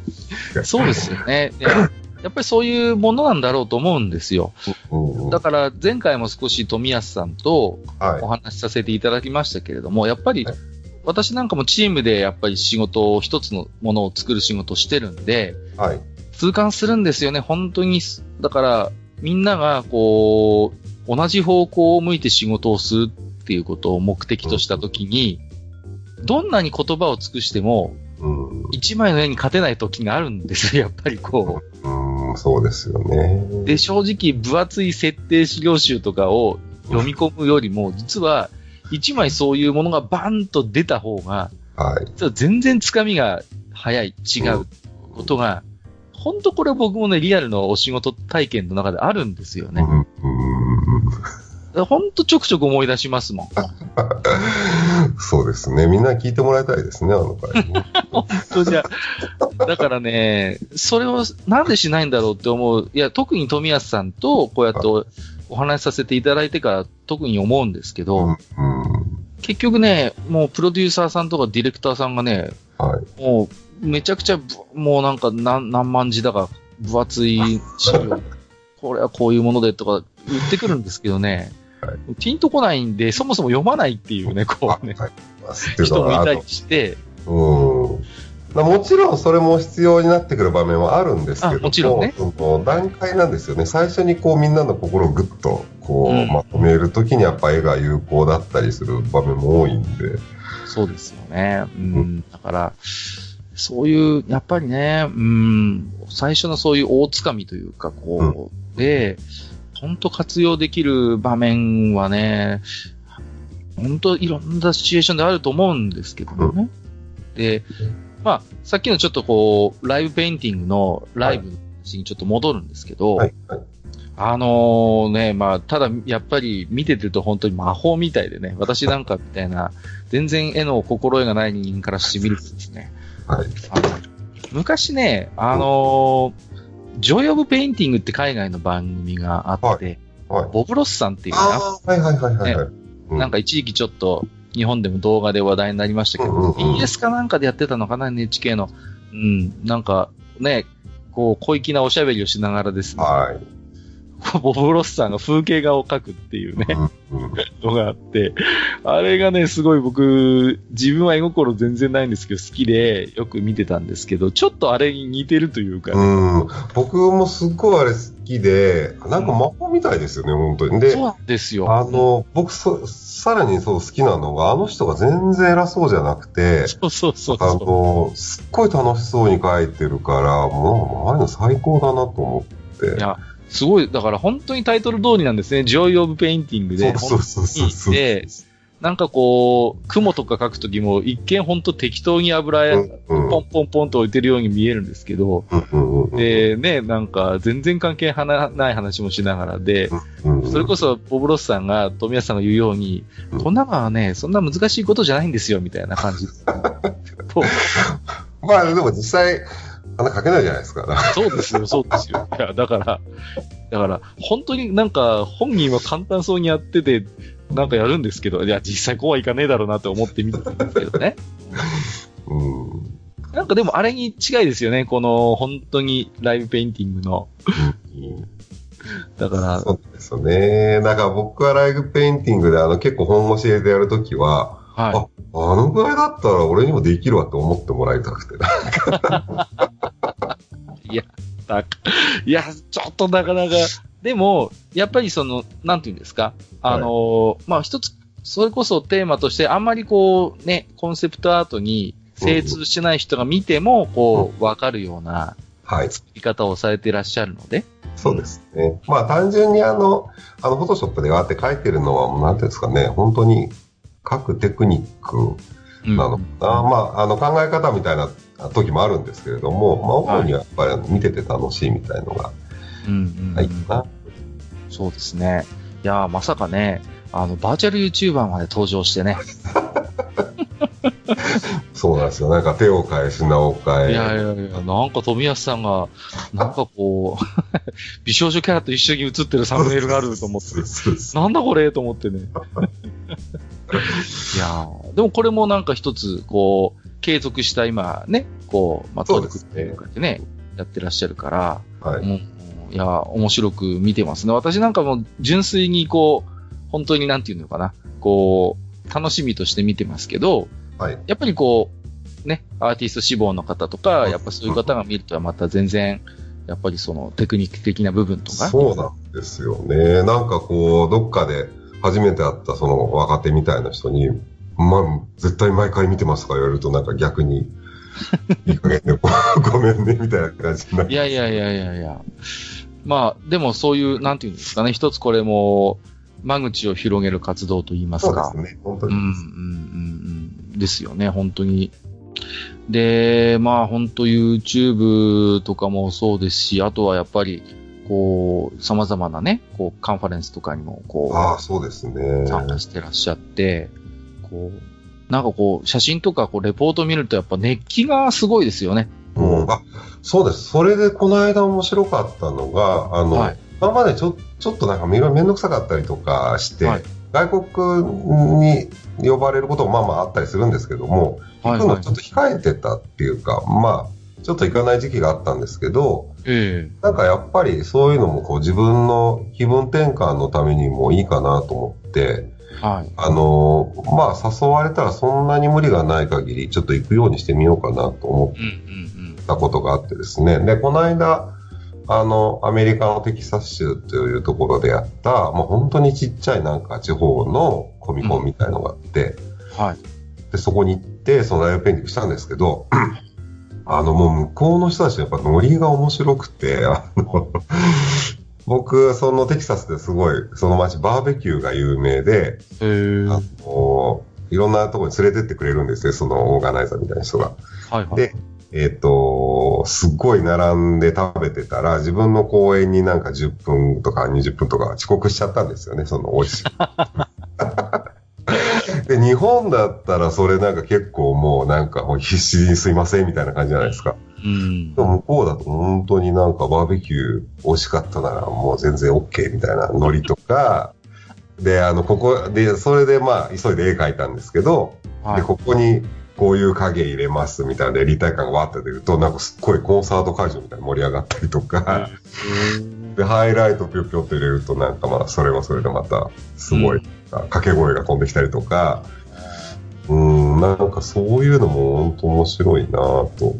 Speaker 1: うんそうですよね。いややっぱりそういうものなんだろうと思うんですよ。
Speaker 2: うん、
Speaker 1: だから前回も少し富安さんと
Speaker 2: はい
Speaker 1: お。話しさせていただきましたけれども、やっぱり
Speaker 2: はい
Speaker 1: 私なんかもチームでやっぱり仕事を、一つのものを作る仕事をしてるんで、
Speaker 2: はい。
Speaker 1: 痛感するんですよね、本当に。だから、みんながこう、同じ方向を向いて仕事をするっていうことを目的としたときに、どんなに言葉を尽くしても、
Speaker 2: うん。
Speaker 1: 一枚の絵に勝てない時があるんですよ、やっぱりこ
Speaker 2: うん、そうですよね。
Speaker 1: う。で、正直、分厚い設定資料集とかを読み込むよりも、実は、一枚そういうものがバンと出た方が、
Speaker 2: はい。
Speaker 1: 実は全然つかみが早い、違うことが、本当これ僕もね、リアルのお仕事体験の中であるんですよね。
Speaker 2: うんうん
Speaker 1: 本当ちょくちょく思い出しますもん。(laughs)
Speaker 2: そうですね。みんな聞いてもらいたいですね、あの回ね。(laughs)
Speaker 1: 本当じゃ。だからね、それをなんでしないんだろうって思う。いや、特に富安さんとこうやっておお話しさせていただいてから特に思うんですけど、
Speaker 2: うんうん
Speaker 1: 結局ね、もうプロデューサーさんとかディレクターさんがね、
Speaker 2: はい。
Speaker 1: もうめちゃくちゃぶ、もうなんか何何万字だか分厚い資料、(laughs) これはこういうものでとか言ってくるんですけどね、
Speaker 2: はい
Speaker 1: ピンとこないんで、そもそも読まないっていうね、こうね、
Speaker 2: あはい。っていう
Speaker 1: 人もいたりして、
Speaker 2: うん。まあもちろんそれも必要になってくる場面はあるんですけど
Speaker 1: あもちろんね
Speaker 2: 段階なんですよね。最初にこうみんなの心をぐっとこう、
Speaker 1: うん
Speaker 2: まとめるときにやっぱ絵が有効だったりする場面も多いんで。
Speaker 1: そうですよね。うん。だから、そういう、やっぱりね、うん、最初のそういう大つかみというか、こう、で、本当活用できる場面はね、本当いろんなシチュエーションであると思うんですけどもね。で、まあ、さっきのちょっとこう、ライブペインティングのライブの話にちょっと戻るんですけど、
Speaker 2: はい。はい。
Speaker 1: あのね、まあ、ただ、やっぱり見ててると本当に魔法みたいでね、私なんかみたいな、全然絵の心得がない人間からしてみるとですね、
Speaker 2: はい。
Speaker 1: 昔ね、あのージョイ・オブ・ペインティングって海外の番組があって、
Speaker 2: はい。
Speaker 1: ボブ・ロスさんっていうな、
Speaker 2: ああ、はいはいはいはい
Speaker 1: なんか一時期ちょっと日本でも動画で話題になりましたけど、
Speaker 2: うんうんうん。
Speaker 1: BS かなんかでやってたのかな、NHK の。うん、なんかね、こう、小粋なおしゃべりをしながらですね、
Speaker 2: はい。(laughs)
Speaker 1: ボブ・ロスさんが風景画を描くっていうね、
Speaker 2: うんうん
Speaker 1: のがあって、あれがね、すごい僕、自分は絵心全然ないんですけど、好きでよく見てたんですけど、ちょっとあれに似てるというかね、
Speaker 2: うん。僕もすっごいあれ好きで、なんか魔法みたいですよね、本当に。で
Speaker 1: そう、なんですよ。
Speaker 2: あの、僕そ、さらにそう好きなのが、あの人が全然偉そうじゃなくて、
Speaker 1: そうそうそう
Speaker 2: あ
Speaker 1: そ
Speaker 2: の、すっごい楽しそうに書いてるから、もう、ああいうの最高だなと思って。
Speaker 1: う。いや、すごい、だから本当にタイトル通りなんですね。ジョイ・オブ・ペインティングで。
Speaker 2: そうそうそうそう。
Speaker 1: で、なんかこう、雲とか描くときも、一見ほんと適当に油絵、ポンポンポンと置いてるように見えるんですけど、で、ね、なんか全然関係はなない話もしながらで、それこそ、ボブロスさんが、富安さんが言うように、
Speaker 2: うん
Speaker 1: こんなのはね、そんな難しいことじゃないんですよ、みたいな感じ。(laughs) と
Speaker 2: まあでも実際、あんな書けないじゃないですか。
Speaker 1: そうですよ、そうですよ。いや、だから、だから、本当になんか、本人は簡単そうにやってて、なんかやるんですけど、いや、実際こうはいかねえだろうなって思って見てたんですけどね。
Speaker 2: うん。
Speaker 1: なんかでもあれに近いですよね、この、本当にライブペインティングの。だから、
Speaker 2: そうですよね。だから僕はライブペインティングであの結構本教えでやるときは、
Speaker 1: は
Speaker 2: あのぐらいだったら俺にもできるわって思ってもらいたくて。
Speaker 1: い。いや、だいや、ちょっとなかなか、でも、やっぱりその、なんていうんですか、あの、まあ、一つ、それこそテーマとして、あんまりこう、ね、コンセプトアートに精通してない人が見ても、こう、わかるような
Speaker 2: はい。
Speaker 1: 作り方をされていらっしゃるので、
Speaker 2: そうですね。まあ単純にあの、あの、フォトショップであって書いてるのは、もうなんていうんですかね、本当に書くテクニック
Speaker 1: うん
Speaker 2: なのかな。まあ、あの、考え方みたいな時もあるんですけれども、まあ、主にはやっぱり見てて楽しいみたいのが
Speaker 1: うんうん
Speaker 2: ないかな。
Speaker 1: そうですね。いやーまさかね、あの、バーチャル YouTuber まで登場してね。(laughs)
Speaker 2: そうなんですよ。なんか手を変え、品を変え。
Speaker 1: いやいやいや、なんか富安さんが、なんかこう、(laughs) 美少女キャラと一緒に写ってるサムネイルがあると思って、なんだこれと思ってね。(laughs) いやーでもこれもなんか一つ、こう、継続した今ね、こう、まあ、
Speaker 2: そう
Speaker 1: 取り
Speaker 2: ですね
Speaker 1: やってらっしゃるから、
Speaker 2: はい。
Speaker 1: いや、面白く見てますね。私なんかもう純粋にこう、本当になんていうのかな、こう、楽しみとして見てますけど、
Speaker 2: はい。
Speaker 1: やっぱりこう、ね、アーティスト志望の方とか、やっぱそういう方が見るとはまた全然、やっぱりそのテクニック的な部分とか、
Speaker 2: そうなんですよね。なんかこう、どっかで初めて会ったその若手みたいな人に、まあ、絶対毎回見てますとか言われるとなんか逆に、(laughs) いい加減で (laughs) ごめんね、みたいな感じになる。
Speaker 1: いやいやいやいやいや。まあ、でもそういう、なんていうんですかね、一つこれも、間口を広げる活動といいますか。
Speaker 2: そうですね。本当に。
Speaker 1: うん、うん、うん、うん。ですよね、本当に。で、まあ、本当 YouTube とかもそうですし、あとはやっぱり、こう、様々なね、こう、カンファレンスとかにも、こう、
Speaker 2: ああ、そうですね。
Speaker 1: 参加してらっしゃって、こう、なんかこう、写真とかこう、レポート見るとやっぱ熱気がすごいですよね。
Speaker 2: うん、あそうです。それでこの間面白かったのが、あの、
Speaker 1: はい
Speaker 2: 今までちょちょっとなんかいろいろめんどくさかったりとかして、
Speaker 1: はい
Speaker 2: 外国に呼ばれることもまあまああったりするんですけども、
Speaker 1: はい、はい
Speaker 2: 行くのちょ。っと控えてたっていうか、まあ、ちょっと行かない時期があったんですけど、
Speaker 1: え
Speaker 2: なんかやっぱりそういうのもこう自分の気分転換のためにもいいかなと思って、
Speaker 1: えはい。
Speaker 2: あのまあ誘われたらそんなに無理がない限りちょっと行くようにしてみようかなと思ったことがあってですね。で、この間、あの、アメリカのテキサス州というところでやった、もう本当にちっちゃいなんか地方のコミコンみたいのがあって、
Speaker 1: うん。はい。
Speaker 2: で、そこに行って、そのライブペインティングしたんですけど、あの、もう向こうの人たちのやっぱノリが面白くて、あの、僕、そのテキサスですごい、その街バーベキューが有名で、
Speaker 1: ええ
Speaker 2: あの、いろんなところに連れてってくれるんですね、そのオーガナイザーみたいな人が。
Speaker 1: はい、はい。
Speaker 2: で、えっ、と、すっごい並んで食べてたら、自分の公演になんか10分とか20分とか遅刻しちゃったんですよね、その美味しい。(laughs) で、日本だったらそれなんか結構もうなんか必死にすいませんみたいな感じじゃないですか。
Speaker 1: うん。
Speaker 2: 向こうだと本当になんかバーベキュー美味しかったならもう全然 OK みたいなノリとか、(laughs) で、あの、ここ、で、それでまあ、急いで絵描いたんですけど、
Speaker 1: はい。
Speaker 2: で、ここにこういう影入れますみたいなで立体感がわーって出ると、なんかすっごいコンサート会場みたいに盛り上がったりとか、(laughs) で、ハイライトぴょぴょって入れるとなんかまあ、それはそれでまた、すごい、掛け声が飛んできたりとか、うん、なんかそういうのも本当面白いなぁと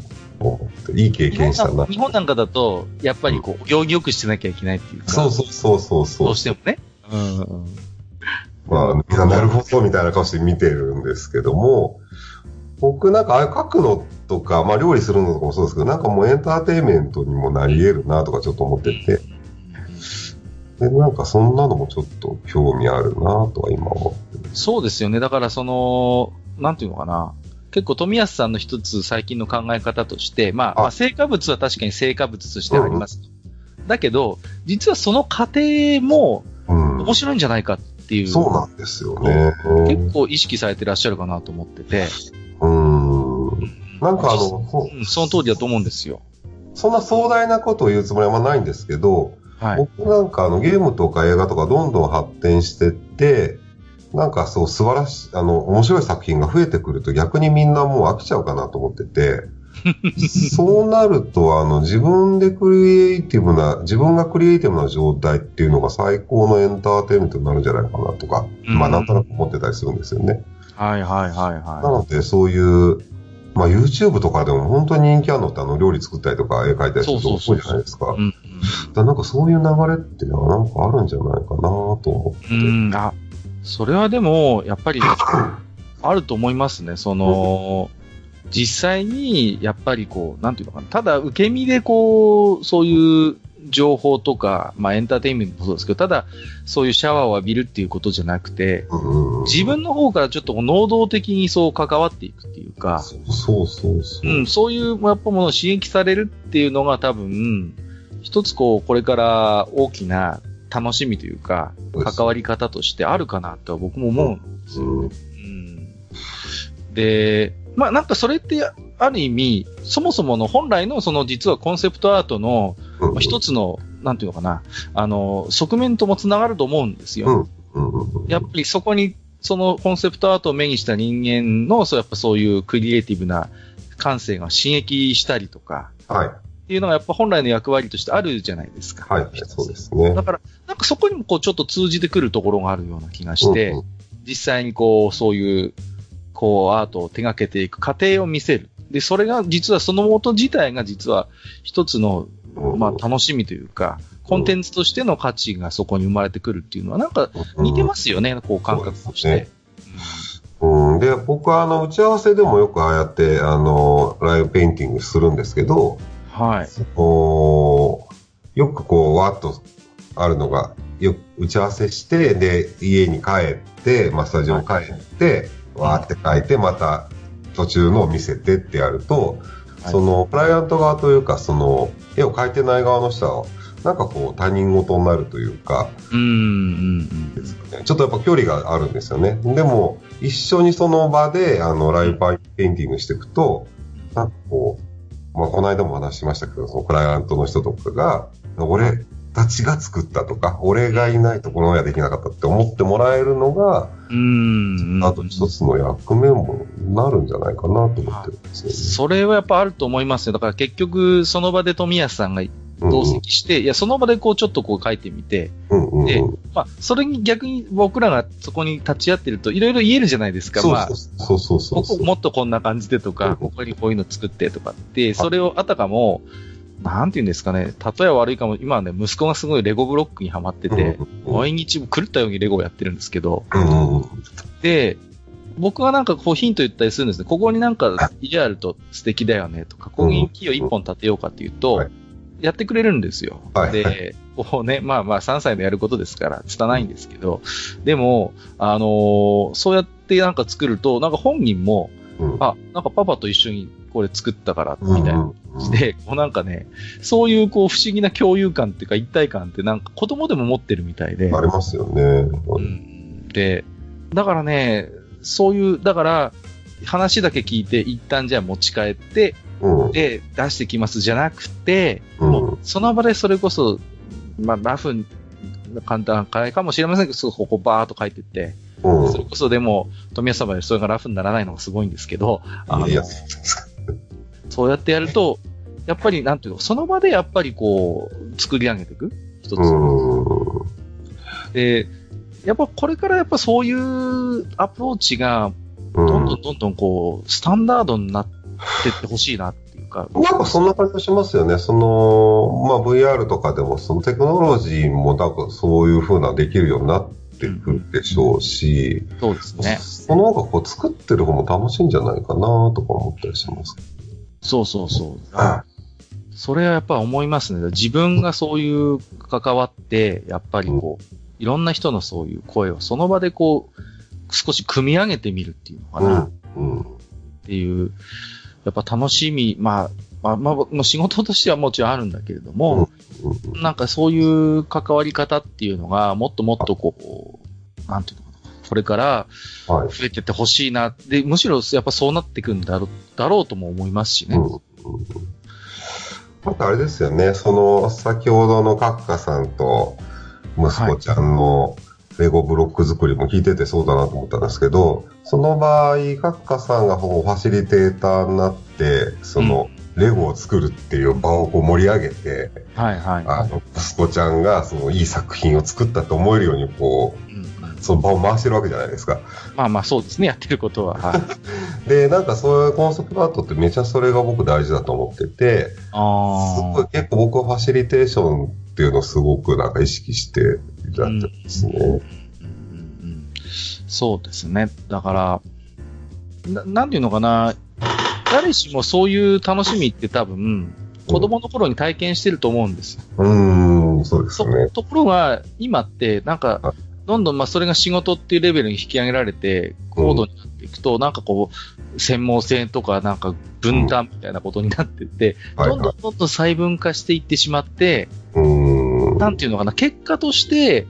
Speaker 2: 思って、いい経験したな。
Speaker 1: 日本なんかだと、やっぱりこう、行儀よくしてなきゃいけないっていうか。
Speaker 2: そうそうそうそうそう。
Speaker 1: どうしてもね。うんうん。
Speaker 2: まあ、みんななるほどみたいな顔して見てるんですけども、僕なんかああ書くのとか、まあ料理するのとかもそうですけど、なんかもうエンターテインメントにもなり得るなとかちょっと思ってて、で、なんかそんなのもちょっと興味あるなとは今思ってる。
Speaker 1: そうですよね。だからその、なんていうのかな。結構富安さんの一つ最近の考え方として、まあ、
Speaker 2: あ
Speaker 1: まあ、成果物は確かに成果物としてあります。だけど、実はその過程も
Speaker 2: うん。
Speaker 1: 面白いんじゃないかっていう、
Speaker 2: そうなんですよね。
Speaker 1: 結構意識されてらっしゃるかなと思ってて、
Speaker 2: うん。なんかあの、そ
Speaker 1: の通りだと思うんですよ？
Speaker 2: そんな壮大なことを言うつもりはないんですけど、
Speaker 1: はい。
Speaker 2: 僕なんかあのゲームとか映画とかどんどん発展してって、なんかそう素晴らしい、あの、面白い作品が増えてくると逆にみんなもう飽きちゃうかなと思ってて、(laughs) そうなると、あの、自分でクリエイティブな、自分がクリエイティブな状態っていうのが最高のエンターテインメントになるんじゃないかなとか、
Speaker 1: うん
Speaker 2: まあなんとなく思ってたりするんですよね。
Speaker 1: はいはいはい
Speaker 2: な
Speaker 1: は
Speaker 2: ので、そういう、まあ YouTube とかでも本当に人気あるのってあの料理作ったりとか絵描いたりすると多いじゃないですか。だなんかそういう流れっていうのはなんかあるんじゃないかなと思って。
Speaker 1: うん、あ、それはでも、やっぱり、あると思いますね。その、実際に、やっぱりこう、なんていうのかな。ただ、受け身でこう、そういう情報とか、まあエンターテインメントもそうですけど、ただ、そういうシャワーを浴びるっていうことじゃなくて、自分の方からちょっと能動的にそう関わっていくっていうか、
Speaker 2: そうそうそうそう。
Speaker 1: うん、そういうやっぱものを刺激されるっていうのが多分、一つこう、これから大きな楽しみというか、関わり方としてあるかなとは僕も思うんですよ。
Speaker 2: うん。
Speaker 1: うん。で、まあなんかそれってある意味、そもそもの本来のその実はコンセプトアートの一つの、なんていうのかな、あの、側面ともつながると思うんですよ。やっぱりそこに、そのコンセプトアートを目にした人間の、そうやっぱそういうクリエイティブな感性が刺激したりとか、
Speaker 2: はい。
Speaker 1: っていうのがやっぱ本来の役割としてあるじゃないですか。
Speaker 2: はい。そうですね。
Speaker 1: だから、なんかそこにもこうちょっと通じてくるところがあるような気がして、
Speaker 2: うんうん
Speaker 1: 実際にこう、そういう、こう、アートを手掛けていく過程を見せる。で、それが実はその元自体が実は一つの、
Speaker 2: うん
Speaker 1: まあ楽しみというか、コンテンツとしての価値がそこに生まれてくるっていうのはなんか似てますよね、こう感覚として。
Speaker 2: うん、で、僕はあの、打ち合わせでもよくああやって、あの、ライブペインティングするんですけど、
Speaker 1: はい。
Speaker 2: およくこう、わーっとあるのが、よく打ち合わせして、で、家に帰って、まあ、スタジオに帰って、わーって書いて、また途中のを見せてってやると、
Speaker 1: はい
Speaker 2: その、クライアント側というか、その、絵を描いてない側の人は、なんかこう、他人事になるというか、
Speaker 1: うん、うん、うん。
Speaker 2: ちょっとやっぱ距離があるんですよね。でも、一緒にその場で、あの、ライブペインティングしていくと、なんかこう、まあ、この間も話しましたけど、そのクライアントの人とかが、俺たちが作ったとか、俺がいないとこの絵はできなかったって思ってもらえるのが、
Speaker 1: うん。
Speaker 2: あと一つの役目もなるんじゃないかなと思ってるんですよね。
Speaker 1: それはやっぱあると思いますよ。だから結局、その場で富安さんが同席して、いや、その場でこうちょっとこう書いてみて、
Speaker 2: うんうんうん。
Speaker 1: でまあ、それに逆に僕らがそこに立ち会ってると、いろいろ言えるじゃないですか。まあ
Speaker 2: そう、そうそう
Speaker 1: ここもっとこんな感じでとか、
Speaker 2: うん
Speaker 1: ここにこういうの作ってとかって、それをあたかも、なんて言うんですかね、例えは悪いかも、今はね、息子がすごいレゴブロックにハマってて、
Speaker 2: うん
Speaker 1: 毎日狂ったようにレゴをやってるんですけど、
Speaker 2: うんうんうん。
Speaker 1: で、僕がなんかこうヒント言ったりするんですね。ここになんか家あると素敵だよねとか、ここに木を一本立てようかっていうと、
Speaker 2: はい
Speaker 1: やってくれるんですよ。
Speaker 2: はい
Speaker 1: で、こうね、まあまあ3歳のやることですから、拙いんですけど、でも、あのーそうやってなんか作ると、なんか本人も、
Speaker 2: うん
Speaker 1: あ、なんかパパと一緒にこれ作ったから、みたいな。で、こうなんかね、そういうこう不思議な共有感っていうか一体感ってなんか子供でも持ってるみたいで。
Speaker 2: ありますよね。
Speaker 1: うんで、だからね、そういう、だから、話だけ聞いて、一旦じゃあ持ち帰って、
Speaker 2: うん
Speaker 1: で出してきますじゃなくて、
Speaker 2: うん
Speaker 1: もうその場でそれこそ、まあ、ラフに、簡単なかもしれませんけど、すぐここバーっと書いてって、
Speaker 2: うん。
Speaker 1: それこそでも、富安様でそれがラフにならないのがすごいんですけど、あのそうやってやると、やっぱりなんていうの、その場でやっぱりこう、作り上げていく一つ。
Speaker 2: うん。
Speaker 1: で、やっぱこれからやっぱそういうアプローチが、
Speaker 2: うん
Speaker 1: どんどんどんどんこう、スタンダードになっってってほしいなっていうか。
Speaker 2: なんかそんな感じがしますよね。その、まあ VR とかでもそのテクノロジーも多分そういう風なできるようになってくるでしょうし、
Speaker 1: そうですね。
Speaker 2: その方がこう作ってる方も楽しいんじゃないかなとか思ったりします。
Speaker 1: そうそうそう。それはやっぱ思いますね。自分がそういう関わって、やっぱりこう、いろんな人のそういう声をその場でこう、少し組み上げてみるっていうのかな、
Speaker 2: うん。
Speaker 1: っていう、やっぱ楽しみ、まあ、まあ、まあ、仕事としてはもちろんあるんだけれども、
Speaker 2: うん。
Speaker 1: なんかそういう関わり方っていうのが、もっともっとこう、なんていうのかな。これから
Speaker 2: はい。
Speaker 1: 増えてってほしいな。で、むしろやっぱそうなっていくんだろう、だろうとも思いますしね。
Speaker 2: うん。またあれですよね、その、先ほどのカッカさんと息子ちゃんのレゴブロック作りも聞いててそうだなと思ったんですけど、その場合、カッカさんがこうファシリテーターになって、その、レゴを作るっていう場をこう盛り上げて、
Speaker 1: はいはい。
Speaker 2: あの、息子ちゃんがそのいい作品を作ったと思えるようにこ
Speaker 1: うんうん
Speaker 2: う、その場を回してるわけじゃないですか。
Speaker 1: まあまあそうですね、やってることは。(laughs) はい。
Speaker 2: で、なんかそういうコンセプトアートってめちゃそれが僕大事だと思ってて、す
Speaker 1: あ
Speaker 2: ごい結構僕はファシリテーションっていうのをすごくなんか意識してやってますね。
Speaker 1: うんそうですね。だから、ななんていうのかな、誰しもそういう楽しみって多分、子供の頃に体験してると思うんですよ。
Speaker 2: うーん、そうです
Speaker 1: そ
Speaker 2: ね。
Speaker 1: ところが、今って、なんか
Speaker 2: はい、
Speaker 1: どんどんまあそれが仕事っていうレベルに引き上げられて、高度になっていくと、なんかこう、専門性とか、なんか分担みたいなことになっていって、
Speaker 2: はい
Speaker 1: どんどんどんどん細分化していってしまって。なんていうのかな、結果として、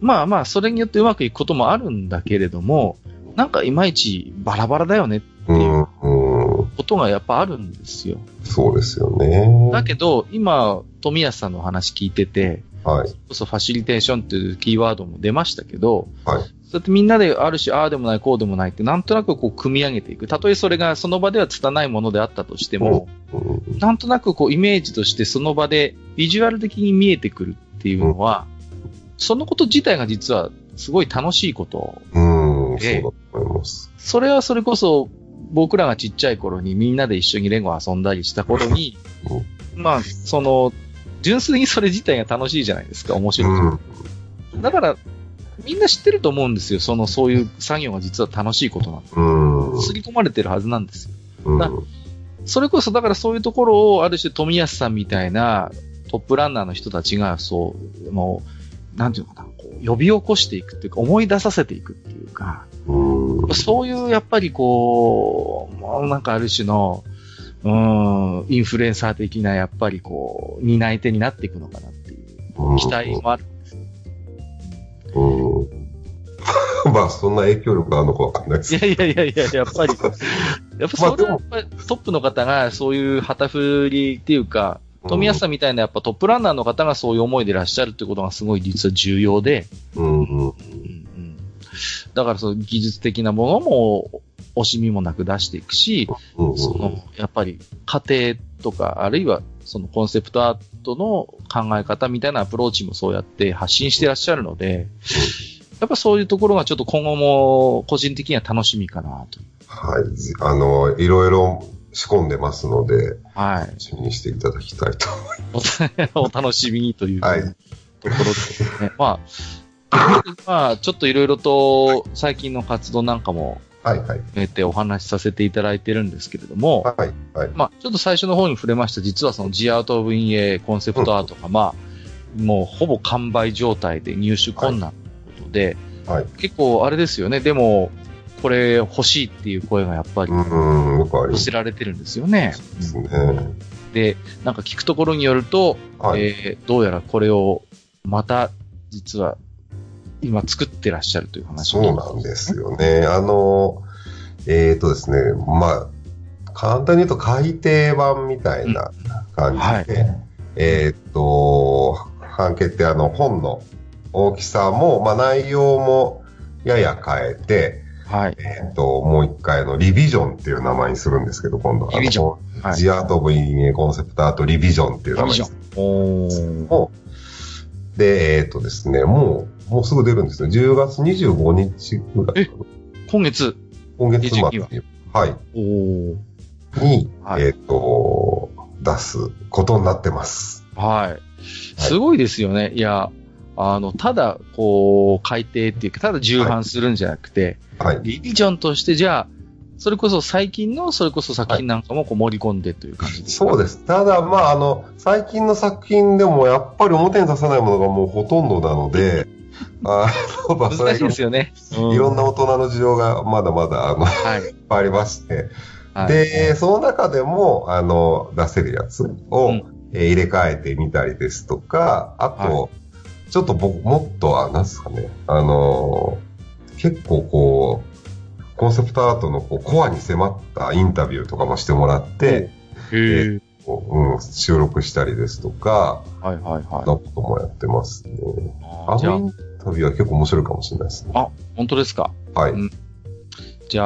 Speaker 1: まあまあ、それによってうまくいくこともあるんだけれども、なんかいまいちバラバラだよねって
Speaker 2: う、
Speaker 1: いうん
Speaker 2: うん。
Speaker 1: ことがやっぱあるんですよ。
Speaker 2: そうですよね。
Speaker 1: だけど、今、富安さんの話聞いてて、
Speaker 2: はい。
Speaker 1: こそファシリテーションっていうキーワードも出ましたけど、
Speaker 2: はい。
Speaker 1: そうやってみんなである種、ああでもない、こうでもないって、なんとなくこう、組み上げていく。たとえそれがその場では拙いものであったとしても、
Speaker 2: うん
Speaker 1: なんとなくこう、イメージとしてその場で、ビジュアル的に見えてくるっていうのは、そのこと自体が実は、すごい楽しいこと。
Speaker 2: うん、そう
Speaker 1: ええ
Speaker 2: だと思います。
Speaker 1: それはそれこそ、僕らがちっちゃい頃にみんなで一緒にレゴ遊んだりした頃に、まあ、その、純粋にそれ自体が楽しいじゃないですか、面白い。
Speaker 2: うん。
Speaker 1: だから、みんな知ってると思うんですよ。その、そういう作業が実は楽しいことなん
Speaker 2: うん。
Speaker 1: すり込まれてるはずなんですよ。
Speaker 2: うん
Speaker 1: だそれこそ、だからそういうところを、ある種富安さんみたいなトップランナーの人たちが、そう、もう、なんていうのかな、こう呼び起こしていくっていうか、思い出させていくっていうか、
Speaker 2: うん。
Speaker 1: そういう、やっぱりこう、もうなんかある種の、うーん、インフルエンサー的な、やっぱりこう、担い手になっていくのかなっていう期待もあるんですよ。
Speaker 2: うん。まあ、そんな影響力あるのかわかんないです
Speaker 1: いやいやいやいや、やっぱり、やっぱそれはやっぱりトップの方がそういう旗振りっていうか、富安さんみたいなやっぱトップランナーの方がそういう思いでいらっしゃるってことがすごい実は重要で、
Speaker 2: うん。うん。
Speaker 1: うんうん、だからその技術的なものも惜しみもなく出していくし、
Speaker 2: うん。
Speaker 1: その、やっぱり家庭とか、あるいはそのコンセプトアートの考え方みたいなアプローチもそうやって発信してらっしゃるので、やっぱそういうところがちょっと今後も個人的には楽しみかなと。
Speaker 2: はい。あの、いろいろ仕込んでますので、
Speaker 1: はい。
Speaker 2: 楽しみにしていただきたいと
Speaker 1: お (laughs) お楽しみにという
Speaker 2: はい
Speaker 1: ところですね。まあ、まあ、ちょっといろいろと最近の活動なんかも。
Speaker 2: はい、はい。
Speaker 1: 含めてお話しさせていただいてるんですけれども、
Speaker 2: はい、はい。
Speaker 1: まあ、ちょっと最初の方に触れました、実はその G アウトオブインエコンセプトアートが、まあ、もうほぼ完売状態で入手困難ということで、
Speaker 2: はい。
Speaker 1: 結構あれですよね、でも、これ欲しいっていう声がやっぱり
Speaker 2: うん、よくあり
Speaker 1: 寄せられてるんですよね。
Speaker 2: ね。
Speaker 1: で、なんか聞くところによると、
Speaker 2: はい。
Speaker 1: えーどうやらこれをまた実は今作ってらっしゃるという話を
Speaker 2: そうなんですよね。あの、えっ、とですね、まあ、簡単に言うと改訂版みたいな感じで、うんはい、えー、っと、半径ってあの本の大きさも、まあ内容もやや変えて、はい。えっ、と、もう一回のリビジョンっていう名前にするんですけど、今度は。
Speaker 1: リビジョ
Speaker 2: ン。はい、ジアート・オブ・イン・コンセプト・アート・リビジョンっていう名前にする。おで、えっ、ー、とですね、もう、もうすぐ出るんですね。10月25日ぐらい。え、
Speaker 1: 今月
Speaker 2: 今月末に。はい。おに、はい、えっ、ー、と、出すことになってます。
Speaker 1: はい。すごいですよね。いや、あの、ただ、こう、改定っていうか、ただ重版するんじゃなくて、はい。リビジョンとして、じゃあ、それこそ最近の、それこそ作品なんかもこう盛り込んでという感じです
Speaker 2: か、はい、そうです。ただ、まあ、あの、最近の作品でもやっぱり表に出さないものがもうほとんどなので、(laughs)
Speaker 1: あの、まあ、難しいですよね、
Speaker 2: うん。いろんな大人の事情がまだまだ、あの、はい、いっぱいありまして、はい、で、その中でも、あの、出せるやつを、うん、えー、入れ替えてみたりですとか、あと、はいちょっと僕、もっとは、なんすかね、あのー、結構こう、コンセプトアートのこうコアに迫ったインタビューとかもしてもらって、えー、うん、収録したりですとか、はいはいはい。なこともやってますね。あのインタビューは結構面白いかもしれないですね。
Speaker 1: あ、本当ですか？
Speaker 2: はい。うん、
Speaker 1: じゃ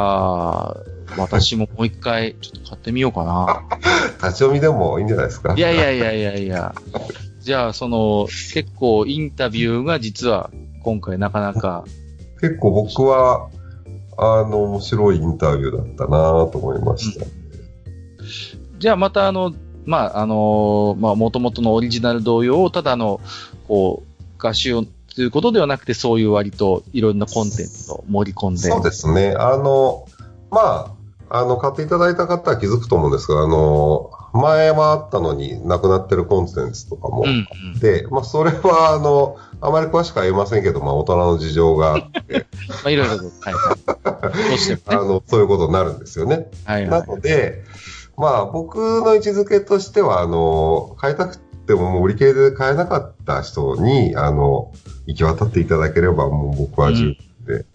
Speaker 1: あ、私ももう一回、ちょっと買ってみようかな。(laughs)
Speaker 2: 立ち読みでもいいんじゃないですか？
Speaker 1: いやいやいやいやいや。じゃあ、その、結構インタビューが実は今回なかなか。
Speaker 2: 結構僕は、あの、面白いインタビューだったなと思いました、うん。
Speaker 1: じゃあまたあの、まあ、あの、まあ、もともとのオリジナル同様、ただの、こう、画集ということではなくて、そういう割といろんなコンテンツを盛り込んで。
Speaker 2: そうですね。あの、まあ、あの、買っていただいた方は気づくと思うんですが、あの、前はあったのになくなってるコンテンツとかもあって、うんうん、まあそれはあの、あまり詳しくは言えませんけど、まあ大人の事情があって。(laughs)
Speaker 1: まあいろいろと、はい
Speaker 2: はい。どうしても、ね、(laughs) あの、そういうことになるんですよね。はい、はい、なので、まあ僕の位置づけとしては、あの、買いたくてももう売り切れで買えなかった人に、あの、行き渡っていただければもう僕は十分で。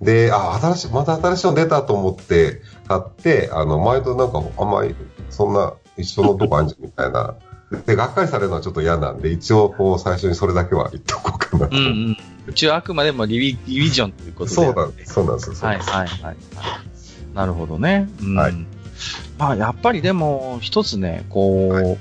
Speaker 2: うん、で、あ、新しい、また新しいの出たと思って買って、あの、毎度なんかあんまり、そんな一緒のとこあんじゃんみたいな。で、がっかりされるのはちょっと嫌なんで、一応、こう、最初にそれだけは言っとこうかなと。うんうん。
Speaker 1: 一応、あくまでもリビリビジョンということで。
Speaker 2: そうなんです。そうなんです。
Speaker 1: はいはいはい。なるほどね。うん、はい。まあ、やっぱりでも、一つね、こう、はい、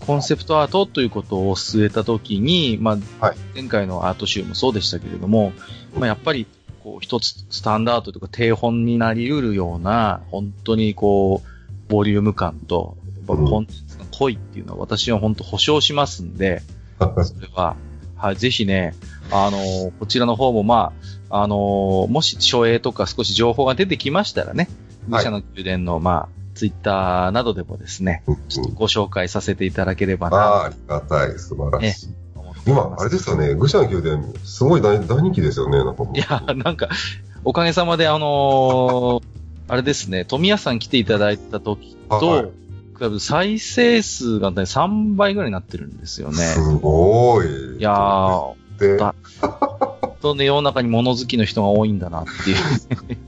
Speaker 1: コンセプトアートということを据えたときに、まあ、はい、前回のアート集もそうでしたけれども、まあ、やっぱり、こう、一つスタンダードとか定本になり得るような、本当にこう、ボリューム感と、ぱコンテンツの濃いっていうのは私は本当保証しますんで、それは、はい、ぜひね、あのー、こちらの方もまあ、あのー、もし、書影とか少し情報が出てきましたらね、武者の宮殿の、まあ、ツイッターなどでもですね、ちょっとご紹介させていただければな。
Speaker 2: ああ、ありがたい、素晴らしい。ね、今、あれですよね、愚者の宮殿、すごい大大人気ですよね、なんか
Speaker 1: いや、なんか、おかげさまで、あのー、あれですね、富谷さん来ていただいた時と、はい再生数がね、3倍ぐらいになってるんですよね。
Speaker 2: すごい。
Speaker 1: いやー、だとね、世の中に物好きの人が多いんだなっていう。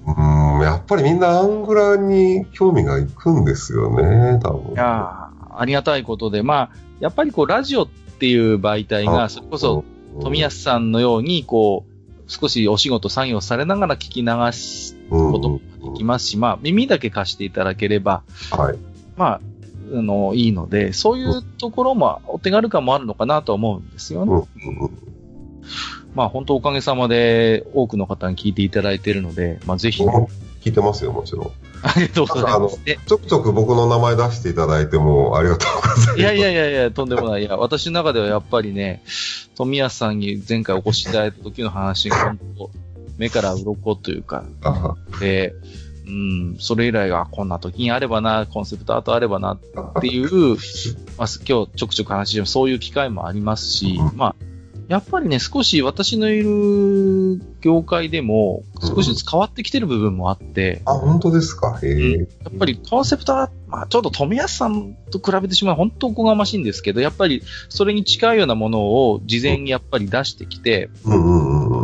Speaker 2: うん、やっぱりみんなアングラに興味がいくんですよね、多分。
Speaker 1: いやありがたいことで、まあ、やっぱりこう、ラジオっていう媒体が、それこそ、富安さんのように、こう、少しお仕事作業されながら聞き流すこともできますし、まあ、耳だけ貸していただければ、はい。まあ、あの、いいので、そういうところもお手軽感もあるのかなと思うんですよね。まあ本当おかげさまで多くの方に聞いていただいているので、まあぜひ、ね、
Speaker 2: 聞いてますよ、もちろん。
Speaker 1: ありがとうございます。
Speaker 2: ちょくちょく僕の名前出していただいてもありがとうございます。いや
Speaker 1: いやいやいや、とんでもない。いや、私の中ではやっぱりね、富安さんに前回お越しいただいた時の話が本当、目から鱗というか、で、うん、それ以来はこんな時にあればな、コンセプトアートあればなっていう、まあ、今日ちょくちょく話してそういう機会もありますし、まあ、やっぱりね、少し私のいる業界でも少しずつ変わってきてる部分もあって。
Speaker 2: あ、本当ですか？へえ、
Speaker 1: やっぱりコンセプトは、まあ、ちょっと富安さんと比べてしまう本当おこがましいんですけど、やっぱりそれに近いようなものを事前にやっぱり出してきて、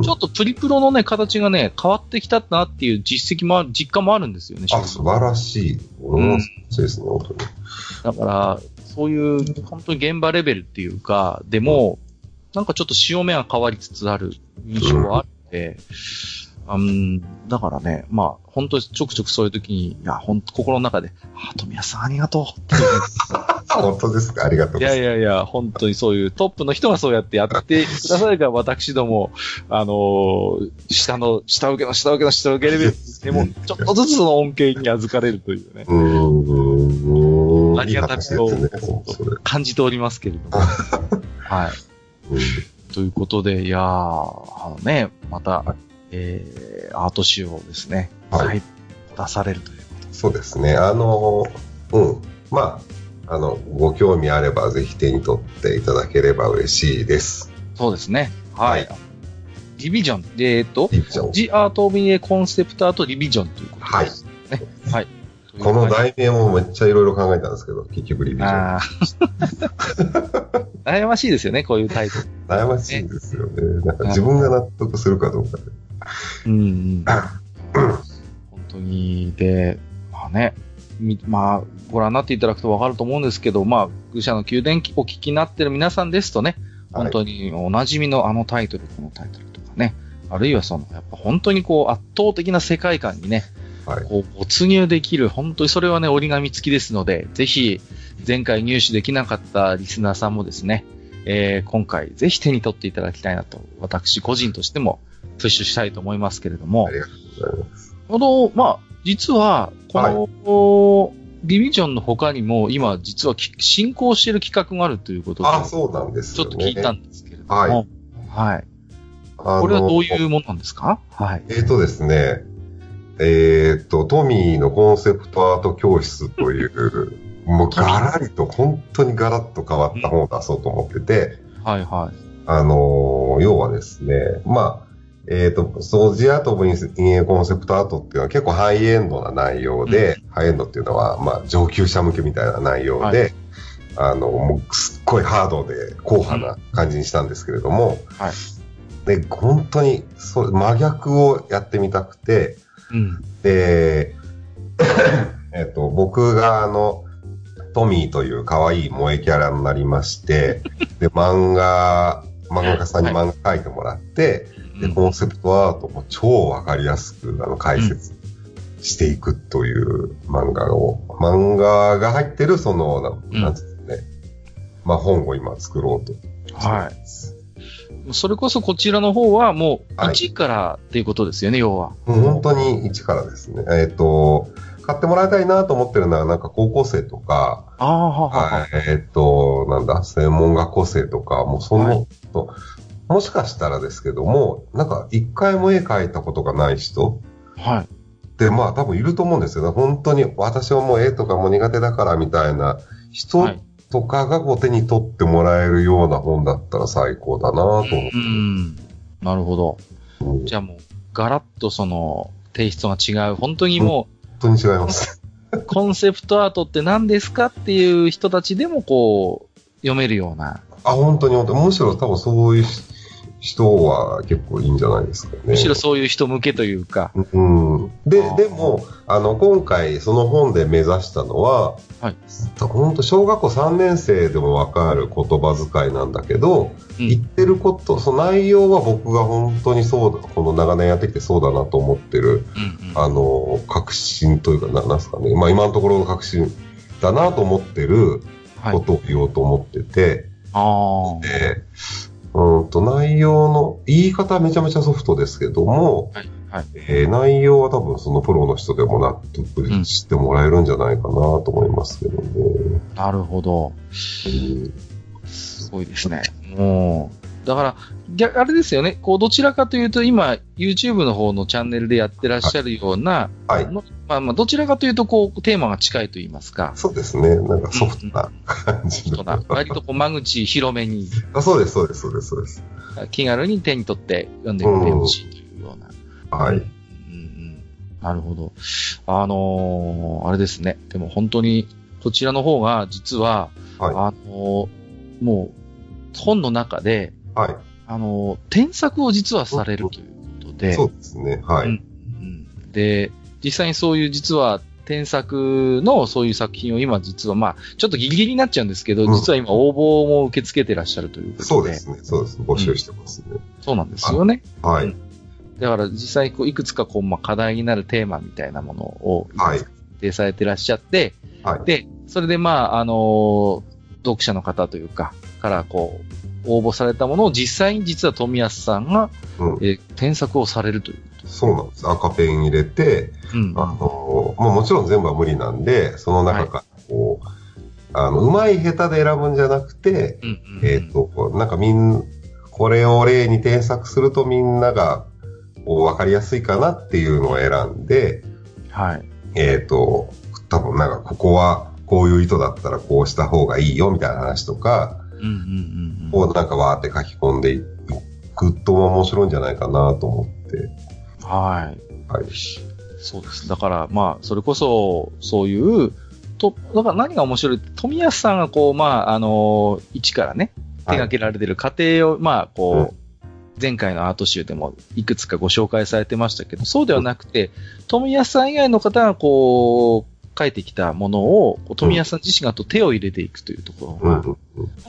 Speaker 1: ちょっとプリプロのね、形がね、変わってきたなっていう実績もある、実感もあるんですよね、
Speaker 2: あ、素晴らしい。うん、そうですね、本当に。
Speaker 1: だから、そういう、本当に現場レベルっていうか、でも、なんかちょっと潮目が変わりつつある印象はあって、うん、だからね、まあ、本当にちょくちょくそういう時に、いや、本当心の中で、あ、富谷さんありがとうってい (laughs)
Speaker 2: 本当ですか？ありがとうご
Speaker 1: いや
Speaker 2: ざい
Speaker 1: やいや、本当にそういうトップの人がそうやってやってくださるから、私ども、あのー下の、下請けの下請けの下請けレベルでも、ちょっとずつその恩恵に預かれるというね、(laughs)
Speaker 2: うーん。
Speaker 1: ありがたみを
Speaker 2: いい話ですね、それ。
Speaker 1: 感じておりますけれども。(laughs) はい。
Speaker 2: うん
Speaker 1: ということで、いやー、あのね、また、えー、アート仕様ですね。
Speaker 2: はい
Speaker 1: 出されるという。
Speaker 2: そうですね。あの、うん。まあ、あの、ご興味あればぜひ手に取っていただければ嬉しいです。
Speaker 1: そうですね。はい。
Speaker 2: は
Speaker 1: リビジョン。えーっと、
Speaker 2: いいじゃん
Speaker 1: The Art of Being a Concept Art リビジョンということですね。はい。(laughs)
Speaker 2: この
Speaker 1: 題
Speaker 2: 題名もめっちゃいろいろ考えたんですけど、結局リビジョン。(laughs)
Speaker 1: 悩ましいですよね、こういうタイトル。(laughs)
Speaker 2: 悩ましいですよね。なんか自分が納得するかどうかで。
Speaker 1: うんうん。本当に、で、まあね、みまあ、ご覧になっていただくとわかると思うんですけど、まあ、愚者の宮殿お聞きになってる皆さんですとね、本当におなじみのあのタイトル、このタイトルとかね、あるいはその、やっぱ本当にこう圧倒的な世界観にね、
Speaker 2: はい。
Speaker 1: こう没入できる、本当にそれはね、折り紙付きですので、ぜひ、前回入手できなかったリスナーさんもですね、えー今回ぜひ手に取っていただきたいなと、私個人としてもプッシュしたいと思いますけれども
Speaker 2: あ、りがとうございます。
Speaker 1: この、まあ、実は、この、リビジョンの他にも、今、実はき進行している企画があるということで、
Speaker 2: あ、そうなんです
Speaker 1: ちょ。っと聞いたんですけれども、はい。
Speaker 2: はい。
Speaker 1: これはどういうものなんですか？はい。
Speaker 2: えーとですね、えーと、トミーのコンセプトアート教室という、もうガラリと、本当にガラッと変わった本を出そうと思ってて、
Speaker 1: はい、はい。
Speaker 2: あのー要はですね、まあ、えーと、ソージアート・オブ・インエコンセプトアートっていうのは結構ハイエンドな内容で、ハイエンドっていうのは、まあ、上級者向けみたいな内容で、
Speaker 1: は
Speaker 2: あの、もうすっごいハードで硬派な感じにしたんですけれども、
Speaker 1: はい。
Speaker 2: で、本当に、そう、真逆をやってみたくて、
Speaker 1: うん。
Speaker 2: で、えっと、僕があの、トミーという可愛い萌えキャラになりまして、で、漫画、漫画家さんに漫画描いてもらって、で、コンセプトアートも超わかりやすく、あの、解説していくという漫画を、漫画が入ってる、その、な
Speaker 1: うん
Speaker 2: なんつうんですかね、まあ、本を今作ろうと
Speaker 1: は。い。それこそこちらの方はもう、
Speaker 2: はい
Speaker 1: 1からっていうことですよね、要は。
Speaker 2: 本当に一からですね。えっ、と、買ってもらいたいなと思ってるのは、なんか高校生とか、
Speaker 1: ああ、ははは
Speaker 2: はい、えっ、と、なんだ、専門学校生とか、もうその、
Speaker 1: はい
Speaker 2: ともしかしたらですけども、なんか一回も絵描いたことがない人
Speaker 1: はい。
Speaker 2: って、まあ多分いると思うんですよね。本当に私はもう絵とかも苦手だからみたいな人
Speaker 1: はい。
Speaker 2: とかがこう手に取ってもらえるような本だったら最高だなと思って
Speaker 1: う。ん。なるほど。
Speaker 2: うん
Speaker 1: じゃあもう、ガラッとその、テイストが違う。本当にも
Speaker 2: 本当に違います。
Speaker 1: う、(laughs) コンセプトアートって何ですかっていう人たちでもこう、読めるような。
Speaker 2: あ、本当に本当に。むしろ多分そういう人は結構いいんじゃないですかね。
Speaker 1: むしろそういう人向けというか。
Speaker 2: うん。ででも、あの、今回その本で目指したのは、
Speaker 1: はい。
Speaker 2: 本当小学校3年生でもわかる言葉遣いなんだけど、
Speaker 1: うん
Speaker 2: 言ってること、その内容は僕が本当にそうだ、この長年やってきてそうだなと思ってる、
Speaker 1: うんうん。
Speaker 2: あの、確信というか、ななんすかね。まあ今のところの確信だなと思ってる
Speaker 1: はい。
Speaker 2: ことを言おうと思ってて、
Speaker 1: ああ。
Speaker 2: で、うんと、内容の、言い方はめちゃめちゃソフトですけども、
Speaker 1: はい。はい。
Speaker 2: えー内容は多分そのプロの人でも納得してもらえるんじゃないかなと思いますけどね。
Speaker 1: なるほど。
Speaker 2: うん
Speaker 1: すごいですね。もう、だから、逆、あれですよね。こう、どちらかというと、今、YouTube の方のチャンネルでやってらっしゃるような、
Speaker 2: はい。
Speaker 1: のまあまあ、どちらかというと、こう、テーマが近いと言いますか、
Speaker 2: そうですね。なんかソフトな感じの。
Speaker 1: 人な、割とこう、間口広めに、
Speaker 2: あ (laughs) そうです、そうです、そうです、そうです。
Speaker 1: 気軽に手に取って読んでみてほしいというような。
Speaker 2: はい。
Speaker 1: うんうん。なるほど。あのーあれですね。でも本当に、こちらの方が、実は、
Speaker 2: はい
Speaker 1: あのーもう、本の中で、
Speaker 2: はい。
Speaker 1: ああの、添削を実はされるということで。
Speaker 2: そうですね。はい。うん、
Speaker 1: で、実際にそういう実は添削のそういう作品を今実はまあ、ちょっとギリギリになっちゃうんですけど、うん、実は今応募も受け付けてらっしゃるということで。
Speaker 2: そうですね。そうです。募集してますね。うん、
Speaker 1: そうなんですよね。
Speaker 2: はい。
Speaker 1: だから実際こういくつかこう、まあ、課題になるテーマみたいなものを、はい。定されてらっしゃって、はい。で、それでまあ、あのー、読者の方というか、からこう、応募されたものを実際に実は富安さんが、うん、え添削をされるという。
Speaker 2: そうなんです。赤ペン入れて、うん、あの、まあ、もちろん全部は無理なんで、その中からこう、はい、あの、うまい下手で選ぶんじゃなくて、うんうんうん、えっ、ー、と、なんかみん、これを例に添削するとみんなが、こう、わかりやすいかなっていうのを選んで、
Speaker 1: はい。
Speaker 2: えっ、ー、と、多分なんかここは、こういう意図だったらこうした方がいいよみたいな話とか、うんうなんかわーって書き込んでいくと面白いんじゃないかなと思って。
Speaker 1: はい。
Speaker 2: はい。
Speaker 1: そうです。だから、まあ、それこそ、そういう、と、だから何が面白い富安さんがこう、まあ、あの、一からね、手掛けられてる過程を、まあ、こう、前回のアート集でもいくつかご紹介されてましたけど、そうではなくて、富安さん以外の方がこう、書いてきたものを、富安さん自身がと手を入れていくというところが、こ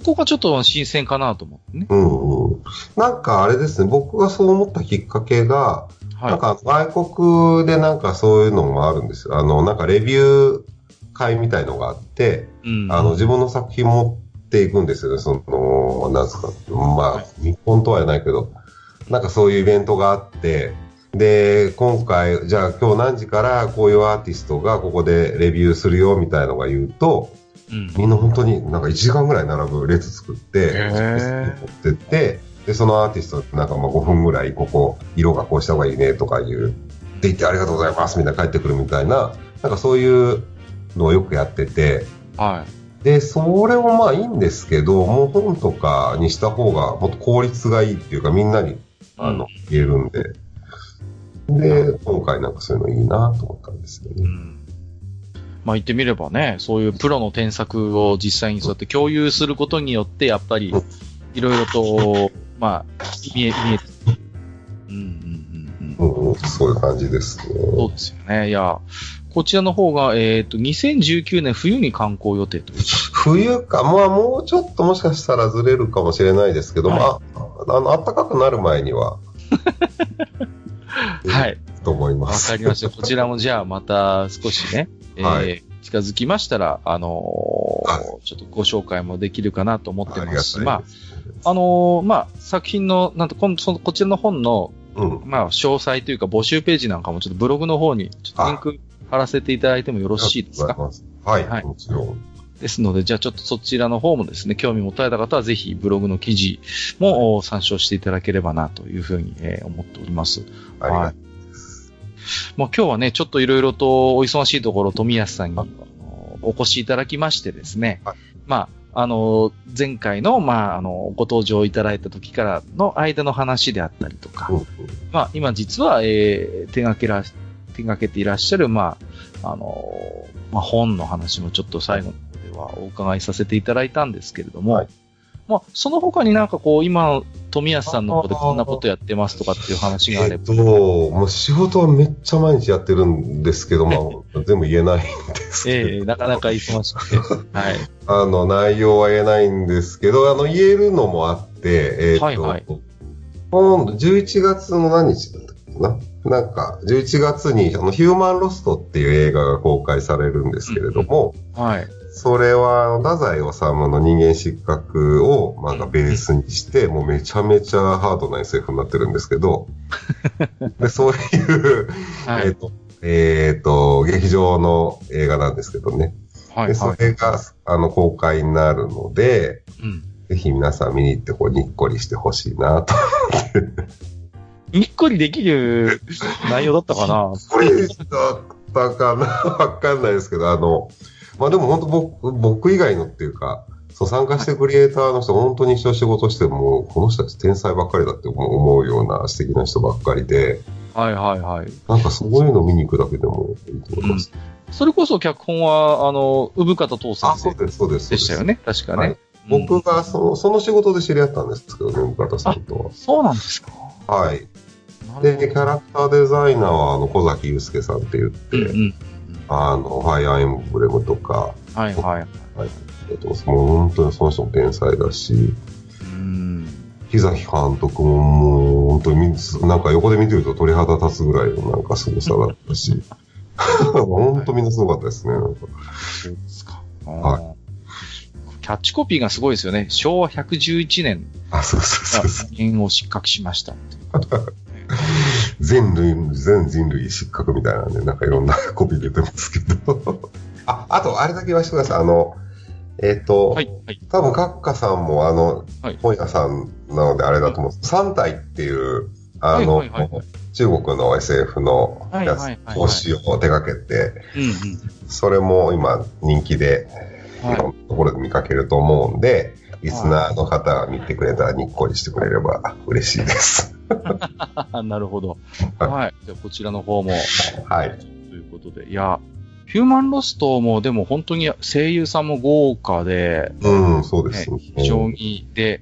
Speaker 1: こがちょっと新鮮かなと思ってね。
Speaker 2: うんうん。なんかあれですね、僕がそう思ったきっかけが、はい、なんか外国でなんかそういうのもあるんですよ。あの、なんかレビュー会みたいのがあって、うん、あの、自分の作品持っていくんですよね。その、なんですか。まあ、日本とは言わないけど、なんかそういうイベントがあって、で、今回、じゃあ今日何時からこういうアーティストがここでレビューするよみたいのが言うと、うん、みんな本当になんか1時間ぐらい並ぶ列作って、持ってって、で、そのアーティストなんかまあ5分ぐらいここ色がこうした方がいいねとか言う、って言ってありがとうございますみたいな帰ってくるみたいな、なんかそういうのをよくやってて、
Speaker 1: は
Speaker 2: い。で、それもまあいいんですけど、もう本とかにした方がもっと効率がいいっていうかみんなに、あの、言えるんで、で、今回なんかそういうのいいなと思ったんですよね。うん、
Speaker 1: まあ言ってみればね、そういうプロの添削を実際にそうやって共有することによって、やっぱり、いろいろと、まあ、見え、見えて
Speaker 2: うんうんうんうん。うん、そういう感じですね。
Speaker 1: そうですよね。いや、こちらの方が、えっ、ー、と、2019年冬に観光予定と
Speaker 2: 冬か。まあ、もうちょっともしかしたらずれるかもしれないですけど、はい、まあ、あの、暖かくなる前には。(laughs)
Speaker 1: はい。
Speaker 2: と思います。
Speaker 1: わかりました。こちらもじゃあまた少しね、(laughs) えー、はい、近づきましたら、あのー、ちょっとご紹介もできるかなと思ってます。し、まあ、あのー、まあ、作品の、なんと、この、その、こちらの本の、うん、まあ、詳細というか募集ページなんかもちょっとブログの方に、ちょっとリンク貼らせていただいてもよろしいですか？
Speaker 2: はい、はい、もちろん。
Speaker 1: ですので、じゃあちょっとそちらの方もですね、興味持たれた方はぜひブログの記事も参照していただければなというふうに、え思っております。
Speaker 2: はい。
Speaker 1: もう今日はね、ちょっといろいろとお忙しいところ、富安さんにお越しいただきましてですね、はい、まあ、あの、前回の、まあ、あの、ご登場いただいた時からの間の話であったりとか、うんうん、まあ、今実は、えー、手掛けら、手掛けていらっしゃる、まあ、あの、まあ、本の話もちょっと最後ではお伺いさせていただいたんですけれども、はいまあ、その他になんかこう、今、富安さんの方でこんなことやってますとかっていう話があれば。
Speaker 2: えっと、もう仕事はめっちゃ毎日やってるんですけど、まあ、全部言えないんですけど。え
Speaker 1: えー、なかなか忙しくて。(laughs) はい。
Speaker 2: あの、内容は言えないんですけど、あの、言えるのもあって、えー、っと、はいはい、今度11月の何日だったっけな？なんか、11月に、あの、ヒューマンロストっていう映画が公開されるんですけれども、
Speaker 1: うん、はい。
Speaker 2: それは、太宰治の人間失格を、まあ、ベースにして、もうめちゃめちゃハードな SF になってるんですけど、(laughs) で、そういう、はい、えっ、ー、と、えっ、ー、と、劇場の映画なんですけどね。はい、で、それが、あの、公開になるので、うん、ぜひ皆さん見に行って、こう、にっこりしてほしいなと。思って。
Speaker 1: にっこりできる内容だったかな？(laughs)
Speaker 2: にっこりだったかな？わかんないですけど、あの、まあでも本当僕、僕以外のっていうか、そう参加してるクリエイターの人、本当に一緒仕事しても、この人たち天才ばっかりだって思うような素敵な人ばっかりで、
Speaker 1: はいはいはい。
Speaker 2: なんかそういうの見に行くだけでもいいと思います。
Speaker 1: うん、それこそ脚本は、あの、産方父さん
Speaker 2: そうです、そうです。
Speaker 1: でしたよね、確かね。はい
Speaker 2: 僕がその、その仕事で知り合ったんですけどね、向方さんとは。
Speaker 1: そうなんですか。
Speaker 2: はい。で、キャラクターデザイナーは、あの、小崎祐介さんって言って、
Speaker 1: うんうん。
Speaker 2: あの、ファイアーエンブレムとか、
Speaker 1: はいはい。
Speaker 2: はい。えっと、もう本当にその人も天才だし、
Speaker 1: うん。
Speaker 2: 木崎監督ももう本当にみなんか横で見てると鳥肌立つぐらいのなんか凄さだったし、(laughs) 本当みんなすごかったですね、なんか。
Speaker 1: そうですか。
Speaker 2: はい
Speaker 1: い。キャッチコピーがすごいですよね。昭和111年
Speaker 2: あ、そうそう
Speaker 1: が
Speaker 2: そうそう。
Speaker 1: 人間を失格しましたって。(laughs)
Speaker 2: 全類、全人類失格みたいなんで、なんかいろんなコピー出てますけど。あ、あと、あれだけ言わせてください。あの、えっ、と、
Speaker 1: はい、はい。
Speaker 2: 多分、カッカさんも、あの、
Speaker 1: はい
Speaker 2: 本屋さんなのであれだと思う。三体っていう、あの、
Speaker 1: はいはいはいはい
Speaker 2: 中国の SF のやつ
Speaker 1: はいはいはい、はい
Speaker 2: 投資を手掛けて、
Speaker 1: うんうん。
Speaker 2: それも今人気で、いろんなところで見かけると思うんで、リスナーの方が見てくれたらにっこりしてくれれば嬉しいです。
Speaker 1: あ (laughs) なるほど。
Speaker 2: はい
Speaker 1: はい。じゃあこちらの方も、
Speaker 2: はい。
Speaker 1: ということで。いや、ヒューマンロストもでも本当に声優さんも豪華で、
Speaker 2: うん、そうで
Speaker 1: ね
Speaker 2: すね。
Speaker 1: 非常に、で、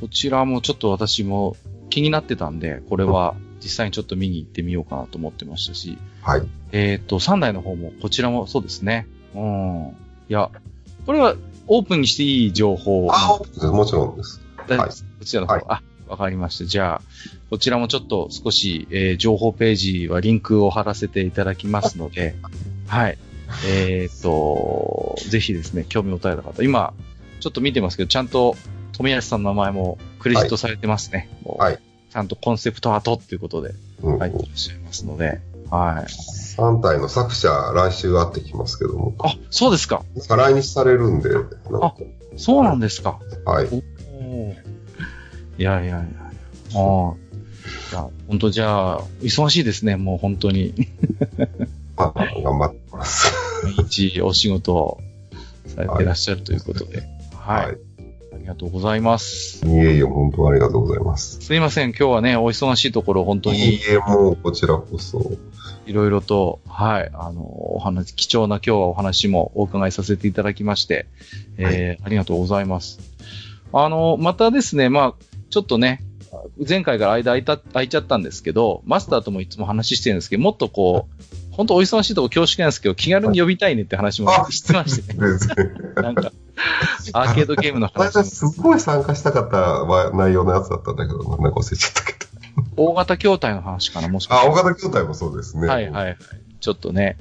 Speaker 1: こちらもちょっと私も気になってたんで、これは実際にちょっと見に行ってみようかなと思ってましたし、
Speaker 2: はい。
Speaker 1: えっ、と、3台の方も、こちらもそうですね。うん。いや、これはオープンにしていい情報？
Speaker 2: あ、もちろんです。
Speaker 1: 大丈夫です。こちらの方、
Speaker 2: はい
Speaker 1: あ、わかりました。じゃあ、こちらもちょっと少し、えー情報ページはリンクを貼らせていただきますので、はい。えっ、と、ぜひですね、興味を持たれた方、今、ちょっと見てますけど、ちゃんと富安さんの名前もクレジットされてますね。
Speaker 2: はい
Speaker 1: ちゃんとコンセプトアートっていうことで
Speaker 2: うん
Speaker 1: 入っていらっしゃいますので、はい。
Speaker 2: 3体の作者、来週会ってきますけども、
Speaker 1: あ、そうですか。
Speaker 2: なんか来日されるんで、なんか
Speaker 1: そうなんですか。
Speaker 2: はい。
Speaker 1: いやいやいや。ああ。じゃあ、本当じゃあ、忙しいですね、もう本当に。
Speaker 2: ま (laughs) あ、頑張ってます。
Speaker 1: 毎日お仕事をされていらっしゃるということで。はい。
Speaker 2: はい
Speaker 1: ありがとうございます。
Speaker 2: いえいえ、本当ありがとうございます。
Speaker 1: すいません、今日はね、お忙しいところ、本当
Speaker 2: いい
Speaker 1: に
Speaker 2: え、もうこちらこそ。
Speaker 1: いろいろと、はい、あの、お話、貴重な今日はお話もお伺いさせていただきまして、えーありがとうございます。あの、またですね、まあ、ちょっとね、前回から間空いた、空いちゃったんですけど、マスターともいつも話してるんですけど、もっとこう、本当お忙しいとこ恐縮なんですけど、気軽に呼びたいねって話もしてまして。なんか、アーケードゲームの話も、
Speaker 2: すごい参加したかったわ内容のやつだったんだけど、なんか忘れちゃったけど。
Speaker 1: 大型筐体の話かな、もしか
Speaker 2: あ、
Speaker 1: して
Speaker 2: 大型筐体もそうですね。
Speaker 1: はいはいはい。ちょっとね、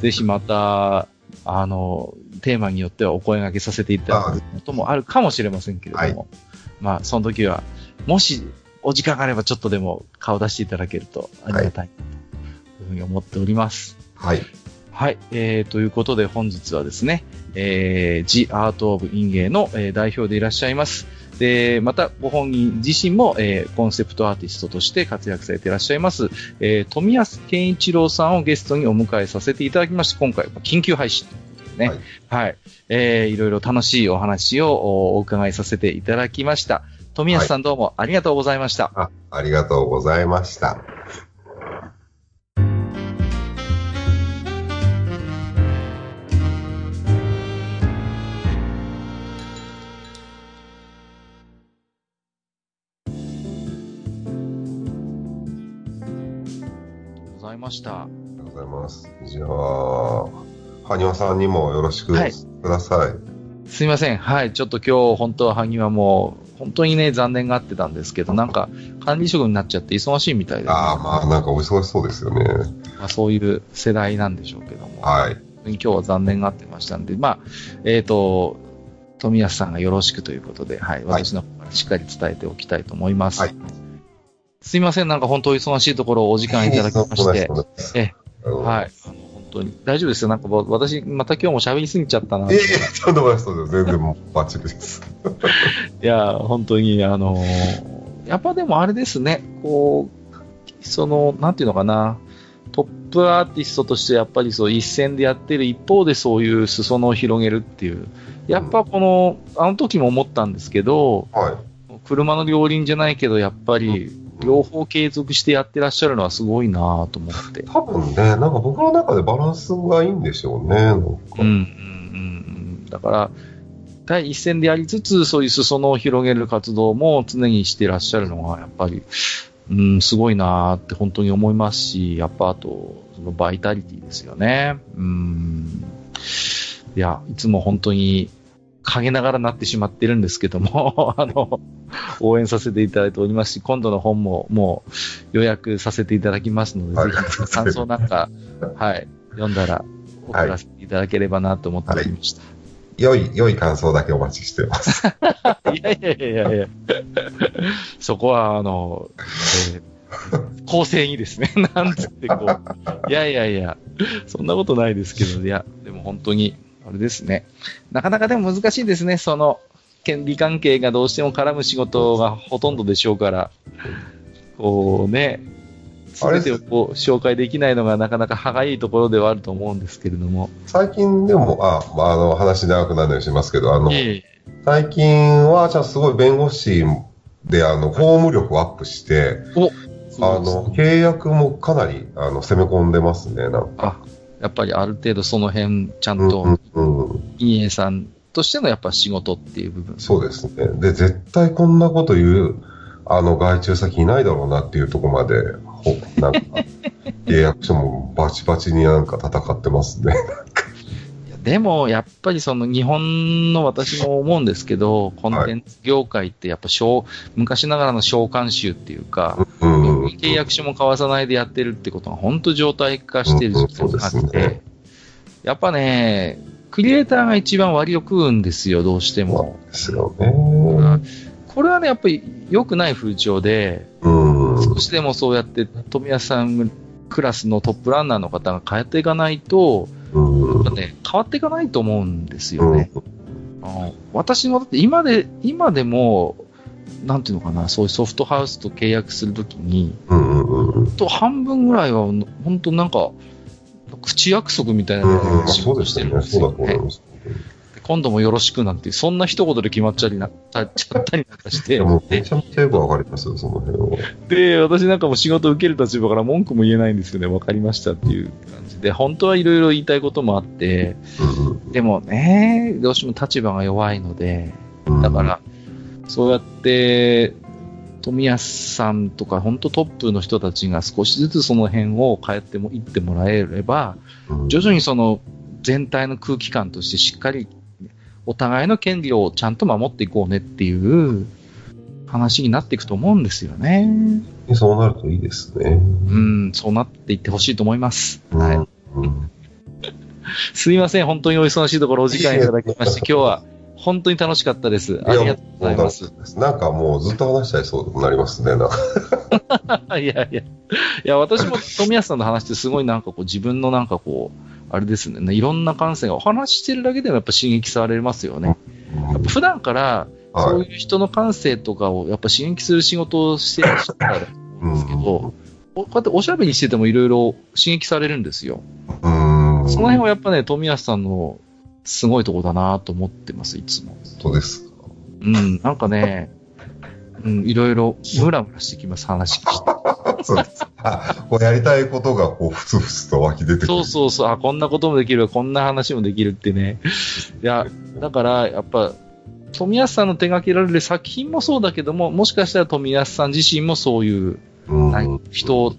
Speaker 1: ぜひまた、あの、テーマによってはお声掛けさせていただくこともあるかもしれませんけれども、まあ、その時は、もし、お時間があればちょっとでも顔出していただけるとありがたいなというふうに思っております。
Speaker 2: はい。
Speaker 1: はい。えー、ということで本日はですね、えー、The Art of 陰芸の、えー代表でいらっしゃいます。で、また、ご本人自身も、えーコンセプトアーティストとして活躍されていらっしゃいます、えー富安健一郎さんをゲストにお迎えさせていただきまして、今回は緊急配信ということでね、はい。えー、いろいろ楽しいお話をおお伺いさせていただきました。富安さんどうもありがとうございました。
Speaker 2: あ、ありがとうございました。
Speaker 1: ございました。
Speaker 2: ありがとうございます。じゃあ、はにわさんにもよろしく
Speaker 1: はい
Speaker 2: ください。
Speaker 1: すいません。はい。ちょっと今日、本当は萩はもう、本当にね、残念がってたんですけど、なんか、管理職になっちゃって忙しいみたいで、ね、
Speaker 2: ああ、まあなんかお忙しそうですよね。
Speaker 1: まあ、そういう世代なんでしょうけども、
Speaker 2: はい。
Speaker 1: 今日は残念がってましたんで、まあ、えっ、と、富安さんがよろしくということで、はい。
Speaker 2: はい
Speaker 1: 私の方からしっかり伝えておきたいと思います。
Speaker 2: はい
Speaker 1: すいません。なんか本当忙しいところをお時間いただきまして、えはい。あの本当に。大丈夫ですよ。なんか私、また今日も喋りすぎちゃったな。
Speaker 2: いえいえ、とんでもないです。全然もうバッチリです。(laughs)
Speaker 1: いや、本当に、あのーやっぱでもあれですね、こう、その、なんていうのかな、トップアーティストとしてやっぱりそう一線でやってる一方でそういう裾野を広げるっていう、やっぱこの、あの時も思ったんですけど、
Speaker 2: はい。
Speaker 1: 車の両輪じゃないけど、やっぱり、両方継続してやってらっしゃるのはすごいなぁと思って。
Speaker 2: 多分ね、なんか僕の中でバランスがいいんでしょうね。なんか
Speaker 1: うん、うん、うんうん。だから、第一線でやりつつ、そういう裾野を広げる活動も常にしてらっしゃるのが、やっぱり、うん、すごいなーって本当に思いますし、やっぱあと、そのバイタリティですよね。うん。いや、いつも本当に陰ながらなってしまってるんですけども、(laughs) あの、応援させていただいておりますし、今度の本ももう予約させていただきますので、はい、ぜひ感想なんか、(laughs) はい、読んだら送らせていただければなと思っておりました。はい。
Speaker 2: 良い、良い感想だけお待ちしてます。(laughs)
Speaker 1: いやいやいやいやそこは、あの、えー、公正にですね、なんつってこう、いやいやいや、そんなことないですけど、いや、でも本当に、あれですね。なかなかでも難しいですね、その、権利関係がどうしても絡む仕事がほとんどでしょうから、こうね、すべてをこう紹介できないのがなかなか歯がいいところではあると思うんですけれども。
Speaker 2: 最近でも、あ、あの、話長くなるようにしますけど、あの、えー、最近は、じゃあすごい弁護士で、あの、法務力をアップして、あの、契約もかなり、あの、攻め込んでますね、なんか。
Speaker 1: あ、やっぱりある程度その辺、ちゃんと、うんうん、イエさんとしてのやっぱ仕事っていう部分。
Speaker 2: そうですね。で、絶対こんなこと言う、あの、外注先いないだろうなっていうところまで、ほ、なんか、(laughs) 契約書もバチバチになんか戦ってますね。
Speaker 1: でも、やっぱりその日本の私も思うんですけど、コンテンツ業界ってやっぱ小、昔ながらの召喚集っていうか、契約書も交わさないでやってるってことが本当状態化してる時期があって、やっぱね、クリエイターが一番割を食うんですよ、どうしても。
Speaker 2: ですよね。
Speaker 1: これはね、やっぱり良くない風潮で、少しでもそうやって富安さんクラスのトップランナーの方が変えていかないと、ね、変わっていかないと思うんですよね。私もだって今で、今でも、なんていうのかな、そういうソフトハウスと契約するときに、と半分ぐらいは、本当なんか、口約束みたいな
Speaker 2: 仕事してるんですよ、ね。そうだと思います。
Speaker 1: 今度もよろしくなんて、そんな一言で決まっちゃりな、たっちゃったりなんかして。
Speaker 2: もうめちゃめちゃよくわかりますよ、その辺は。
Speaker 1: で、私なんかも仕事受ける立場から文句も言えないんですよね、わかりましたっていう感じで、本当はいろいろ言いたいこともあって、でもね、どうしても立場が弱いので、だから、そうやって、富安さんとか、本当トップの人たちが少しずつその辺を変えても、いってもらえれば、徐々にその全体の空気感としてしっかりお互いの権利をちゃんと守っていこうねっていう話になっていくと思うんですよね。
Speaker 2: そうなるといいですね。
Speaker 1: うん、そうなっていってほしいと思います。うん、はい。うん、(laughs) すいません、本当にお忙しいところお時間いただきまして、今日は本当に楽しかったです。ありがとうございます。
Speaker 2: なんかもうずっと話しちゃいそうになりますね、(laughs)
Speaker 1: いやいや。いや、私も富安さんの話ってすごいなんかこう自分のなんかこう、あれですね、いろんな感性がお話ししてるだけでもやっぱ刺激されますよね。やっぱ普段から、そういう人の感性とかをやっぱ刺激する仕事をしてらっしゃると思うんですけど、こうやっておしゃべりしててもいろいろ刺激されるんですよ。その辺はやっぱね、富安さんのすごいとこだなと思ってます、いつも。
Speaker 2: 本当ですか？
Speaker 1: うん、なんかね、うん、いろいろムラムラしてきます、話聞いて。(laughs)
Speaker 2: そうです。あ、こうやりたいことがこう、ふつふつと湧き出てくる。
Speaker 1: そうそうそう、あ、こんなこともできる、こんな話もできるってね。いや、だから、やっぱ、富安さんの手掛けられる作品もそうだけども、もしかしたら富安さん自身もそういう、うん、人を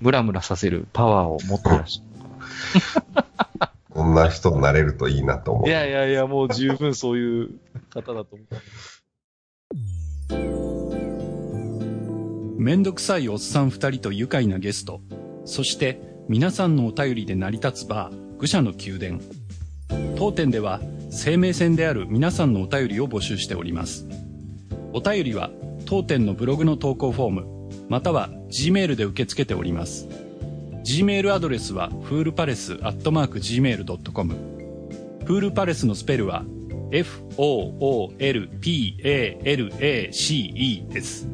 Speaker 1: ムラムラさせるパワーを持ってらっしゃる
Speaker 2: こんな人になれるといいなと思う。
Speaker 1: いやいやいや、もう十分そういう方だと思
Speaker 3: う。めんどくさいおっさん二人と愉快なゲスト、そして皆さんのお便りで成り立つバー、愚者の宮殿。当店では生命線である皆さんのお便りを募集しております。お便りは当店のブログの投稿フォーム、または Gmail で受け付けております。Gmail アドレスはフールパレスアットマーク Gmail.com フールパレスのスペルは F-O-O-L-P-A-L-A-C-E です。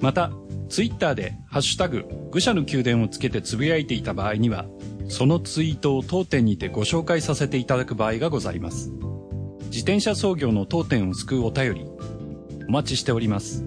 Speaker 3: また、ツイッターでハッシュタグ、愚者の宮殿をつけてつぶやいていた場合には、そのツイートを当店にてご紹介させていただく場合がございます。自転車操業の当店を救うお便り、お待ちしております。